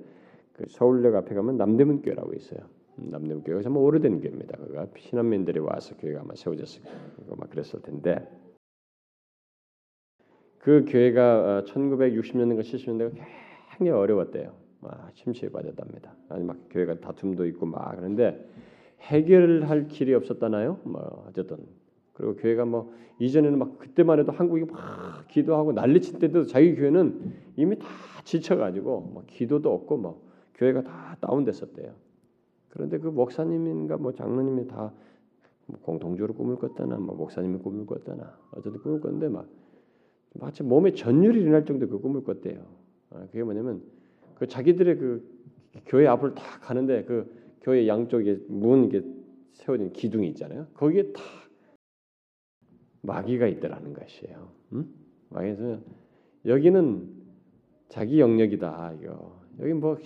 그 서울역 앞에 가면 남대문 교회라고 있어요. 남대문 교회가 정말 오래된 교회입니다. 그가 신한민들이 와서 교회가 아마 세워졌을 거고 막 그랬을 텐데 그 교회가 1960년대가 어, 70년대가 굉장히 어려웠대요. 막 침체에 빠졌답니다. 아니 막 교회가 다툼도 있고 막 그런데 해결할 길이 없었다나요? 뭐 어쨌든 그리고 교회가 뭐 이전에는 막 그때만 해도 한국이 막 기도하고 난리칠 때도 자기 교회는 이미 다 지쳐가지고 뭐 기도도 없고 뭐 교회가 다 다운됐었대요. 그런데 그 목사님인가 뭐 장로님이 다뭐 공동적으로 꿈을 꿨다나 뭐 목사님이 꿈을 꿨다나 어쨌든 꿈을 꿨는데 막 마치 몸에 전율이 일어날 정도 그 꿈을 꿨대요. 아, 그게 뭐냐면 그 자기들의 그 교회 앞을 다 가는데 그 교회 양쪽에 문 이게 세워진 기둥이 있잖아요. 거기에 다 마귀가 있더라는 것이에요. 음? 마귀에서 여기는 자기 영역이다 이거. 여기 뭐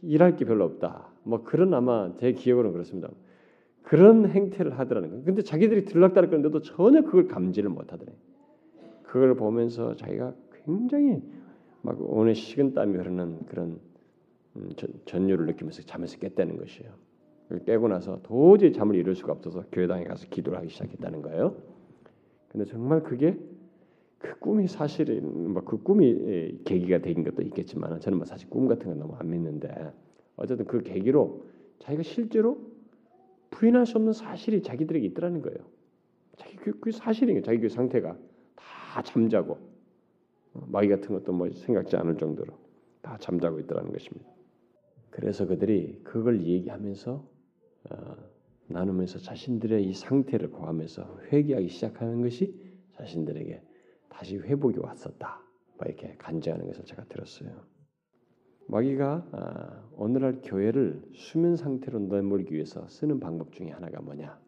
일할 게 별로 없다. 뭐 그런 아마 제 기억으로는 그렇습니다. 그런 행태를 하더라는 거예요. 근데 자기들이 들락달락 그는데도 전혀 그걸 감지를 못하더래. 그걸 보면서 자기가 굉장히 막 오늘 식은 땀이 흐르는 그런 음, 전율을 느끼면서 잠에서 깼다는 것이에요. 깨고 나서 도저히 잠을 이룰 수가 없어서 교회당에 가서 기도를 하기 시작했다는 거예요. 근데 정말 그게 그 꿈이 사실은 뭐그 꿈이 계기가 된 것도 있겠지만 저는 뭐 사실 꿈 같은 건 너무 안 믿는데 어쨌든 그 계기로 자기가 실제로 부인할 수 없는 사실이 자기들에게 있더라는 거예요. 자기 그, 그 사실이에요. 자기 그 상태가 다 잠자고 어, 마귀 같은 것도 뭐 생각지 않을 정도로 다 잠자고 있더라는 것입니다. 그래서 그들이 그걸 얘기하면서 어, 나누면서 자신들의 이 상태를 고하면서 회개하기 시작하는 것이 자신들에게 다시 회복이 왔었다. 이렇게 간증하는 것을 제가 들었어요. 마귀가 아, 오늘날 교회를 수면 상태로 내몰기 위해서 쓰는 방법 중에 하나가 뭐냐?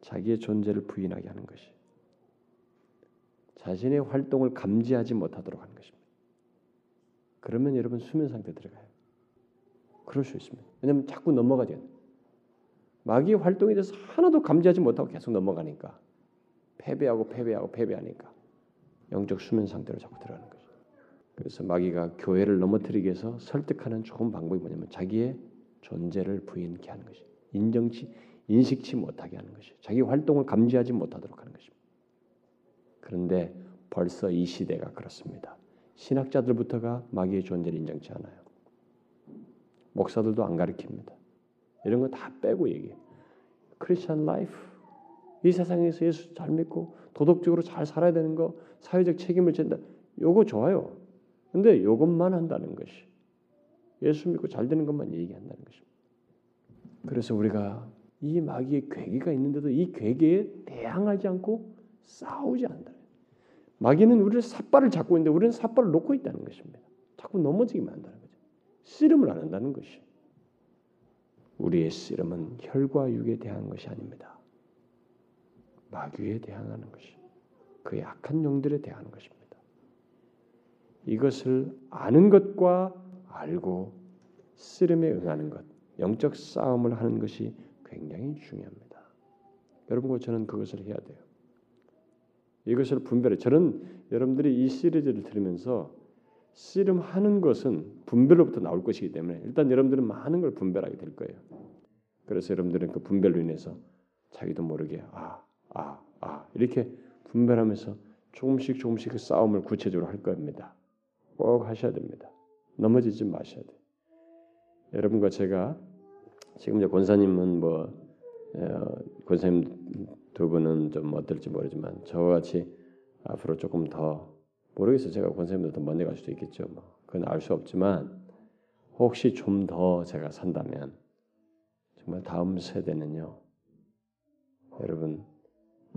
자기의 존재를 부인하게 하는 것이. 자신의 활동을 감지하지 못하도록 하는 것입니다. 그러면 여러분 수면 상태 들어가요. 그럴 수 있습니다. 왜냐하면 자꾸 넘어가죠. 마귀의 활동에 대해서 하나도 감지하지 못하고 계속 넘어가니까 패배하고 패배하고 패배하니까 영적 수면 상태로 자꾸 들어가는 거죠. 그래서 마귀가 교회를 넘어뜨리기 위해서 설득하는 좋은 방법이 뭐냐면 자기의 존재를 부인케 하는 것이 인정치 인식치 못하게 하는 것이 자기 활동을 감지하지 못하도록 하는 것입니다. 그런데 벌써 이 시대가 그렇습니다. 신학자들부터가 마귀의 존재를 인정치 않아요. 목사들도 안 가르칩니다. 이런 거 다 빼고 얘기해. 크리스천 라이프 이 세상에서 예수 잘 믿고 도덕적으로 잘 살아야 되는 거 사회적 책임을 진다. 요거 좋아요. 근데 요것만 한다는 것이 예수 믿고 잘 되는 것만 얘기한다는 것입니다. 그래서 우리가 이 마귀의 괴계가 있는데도 이 괴계에 대항하지 않고 싸우지 않는다. 마귀는 우리를 삿발을 잡고 있는데 우리는 삿발을 놓고 있다는 것입니다. 자꾸 넘어지기만 한다는 거죠. 씨름을 안 한다는 것이. 우리의 씨름은 혈과 육에 대한 것이 아닙니다. 마귀에 대항하는 것이. 그 약한 영들에 대항하는 것입니다. 이것을 아는 것과 알고 씨름에 응하는 것, 영적 싸움을 하는 것이 굉장히 중요합니다. 여러분과 저는 그것을 해야 돼요. 이것을 분별해. 저는 여러분들이 이 시리즈를 들으면서 씨름하는 것은 분별로부터 나올 것이기 때문에 일단 여러분들은 많은 걸 분별하게 될 거예요. 그래서 여러분들은 그 분별로 인해서 자기도 모르게 아, 아, 아 이렇게 분별하면서 조금씩 조금씩 그 싸움을 구체적으로 할 겁니다. 꼭 하셔야 됩니다. 넘어지지 마셔야 돼. 여러분과 제가 지금 이제 권사님은 뭐 어, 권사님 두 분은 좀 어떨지 모르지만 저와 같이 앞으로 조금 더 모르겠어요. 제가 권사님보다 더 먼저 갈 수도 있겠죠. 뭐 그건 알 수 없지만 혹시 좀 더 제가 산다면 정말 다음 세대는요. 여러분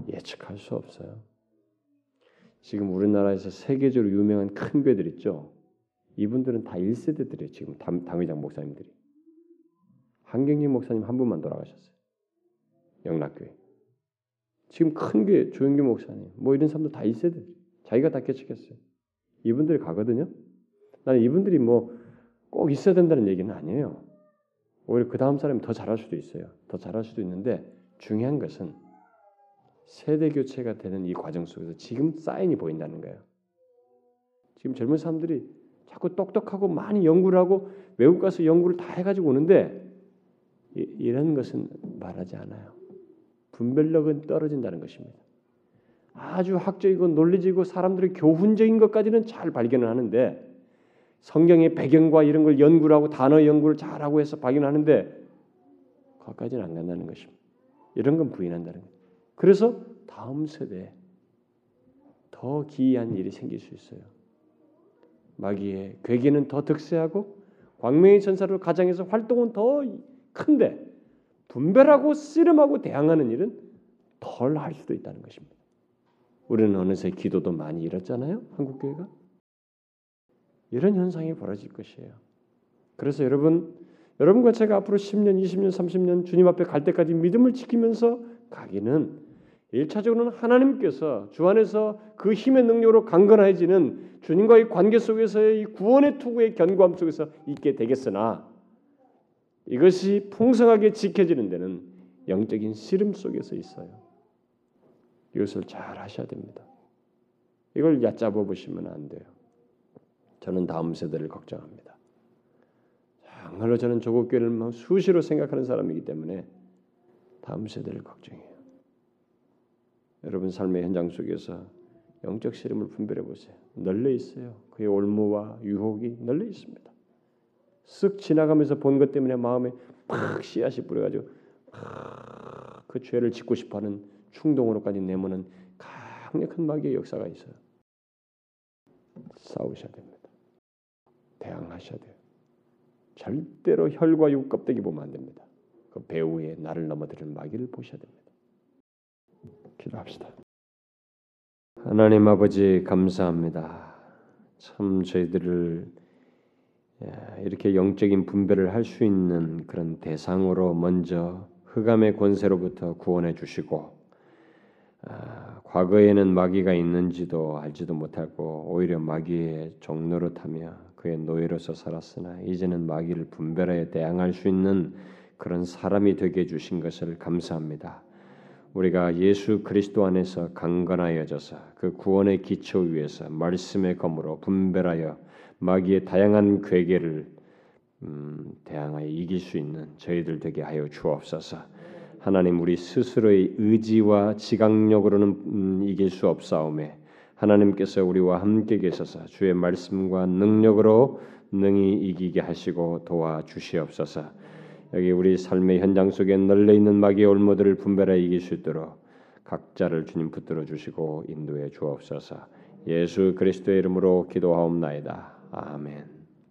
예측할 수 없어요. 지금 우리나라에서 세계적으로 유명한 큰 교회들 있죠. 이분들은 다 1세대들이에요. 지금 당, 당회장 목사님들이. 한경진 목사님 한 분만 돌아가셨어요. 영락교회. 지금 큰 교회 조영규 목사님 뭐 이런 사람들 다 1세대. 자기가 다 개척했어요. 이분들이 가거든요. 나는 이분들이 뭐 꼭 있어야 된다는 얘기는 아니에요. 오히려 그 다음 사람이 더 잘할 수도 있어요. 더 잘할 수도 있는데 중요한 것은 세대 교체가 되는 이 과정 속에서 지금 사인이 보인다는 거예요. 지금 젊은 사람들이 자꾸 똑똑하고 많이 연구를 하고 외국 가서 연구를 다 해가지고 오는데 이, 런 것은 말하지 않아요. 분별력은 떨어진다는 것입니다. 아주 학적이고 논리적이고 사람들의 교훈적인 것까지는 잘 발견을 하는데 성경의 배경과 이런 걸 연구를 하고 단어 연구를 잘하고 해서 발견하는데 거기까지는 안 간다는 것입니다. 이런 건 부인한다는 거예요. 그래서 다음 세대에 더 기이한 일이 생길 수 있어요. 마귀의 괴계는 더 득세하고 광명의 전사로 가장해서 활동은 더 큰데 분별하고 씨름하고 대항하는 일은 덜 할 수도 있다는 것입니다. 우리는 어느새 기도도 많이 잃었잖아요. 한국 교회가 이런 현상이 벌어질 것이에요. 그래서 여러분, 여러분과 제가 앞으로 10년, 20년, 30년 주님 앞에 갈 때까지 믿음을 지키면서 가기는 일차적으로는 하나님께서 주 안에서 그 힘의 능력으로 강건해지는 주님과의 관계 속에서의 이 구원의 투구의 견고함 속에서 있게 되겠으나 이것이 풍성하게 지켜지는 데는 영적인 씨름 속에서 있어요. 이것을 잘 하셔야 됩니다. 이걸 얕잡아 보시면 안 돼요. 저는 다음 세대를 걱정합니다. 정말로 저는 조국 교회를 수시로 생각하는 사람이기 때문에 다음 세대를 걱정해요. 여러분 삶의 현장 속에서 영적 시름을 분별해 보세요. 널려 있어요. 그의 올무와 유혹이 널려 있습니다. 쓱 지나가면서 본 것 때문에 마음에 팍 씨앗이 뿌려가지고 그 죄를 짓고 싶어하는 충동으로까지 내모는 강력한 마귀의 역사가 있어요. 싸우셔야 됩니다. 대항하셔야 돼요. 절대로 혈과 육 껍데기 보면 안 됩니다. 그 배후에 나를 넘어뜨리는 마귀를 보셔야 됩니다. 기도합시다. 하나님 아버지 감사합니다. 참 저희들을 예, 이렇게 영적인 분별을 할 수 있는 그런 대상으로 먼저 흑암의 권세로부터 구원해 주시고 아, 과거에는 마귀가 있는지도 알지도 못하고 오히려 마귀의 종로로 타며 그의 노예로서 살았으나 이제는 마귀를 분별하여 대항할 수 있는 그런 사람이 되게 해 주신 것을 감사합니다. 우리가 예수 그리스도 안에서 강건하여져서 그 구원의 기초 위에서 말씀의 검으로 분별하여 마귀의 다양한 괴계를 음, 대항하여 이길 수 있는 저희들 되게 하여 주옵소서. 하나님 우리 스스로의 의지와 지각력으로는 음, 이길 수 없사오매 하나님께서 우리와 함께 계셔서 주의 말씀과 능력으로 능히 이기게 하시고 도와 주시옵소서. 여기 우리 삶의 현장 속에 널려 있는 마귀의 올무들을 분별하여 이길 수 있도록 각자를 주님 붙들어 주시고 인도해 주옵소서. 예수 그리스도의 이름으로 기도하옵나이다. 아멘.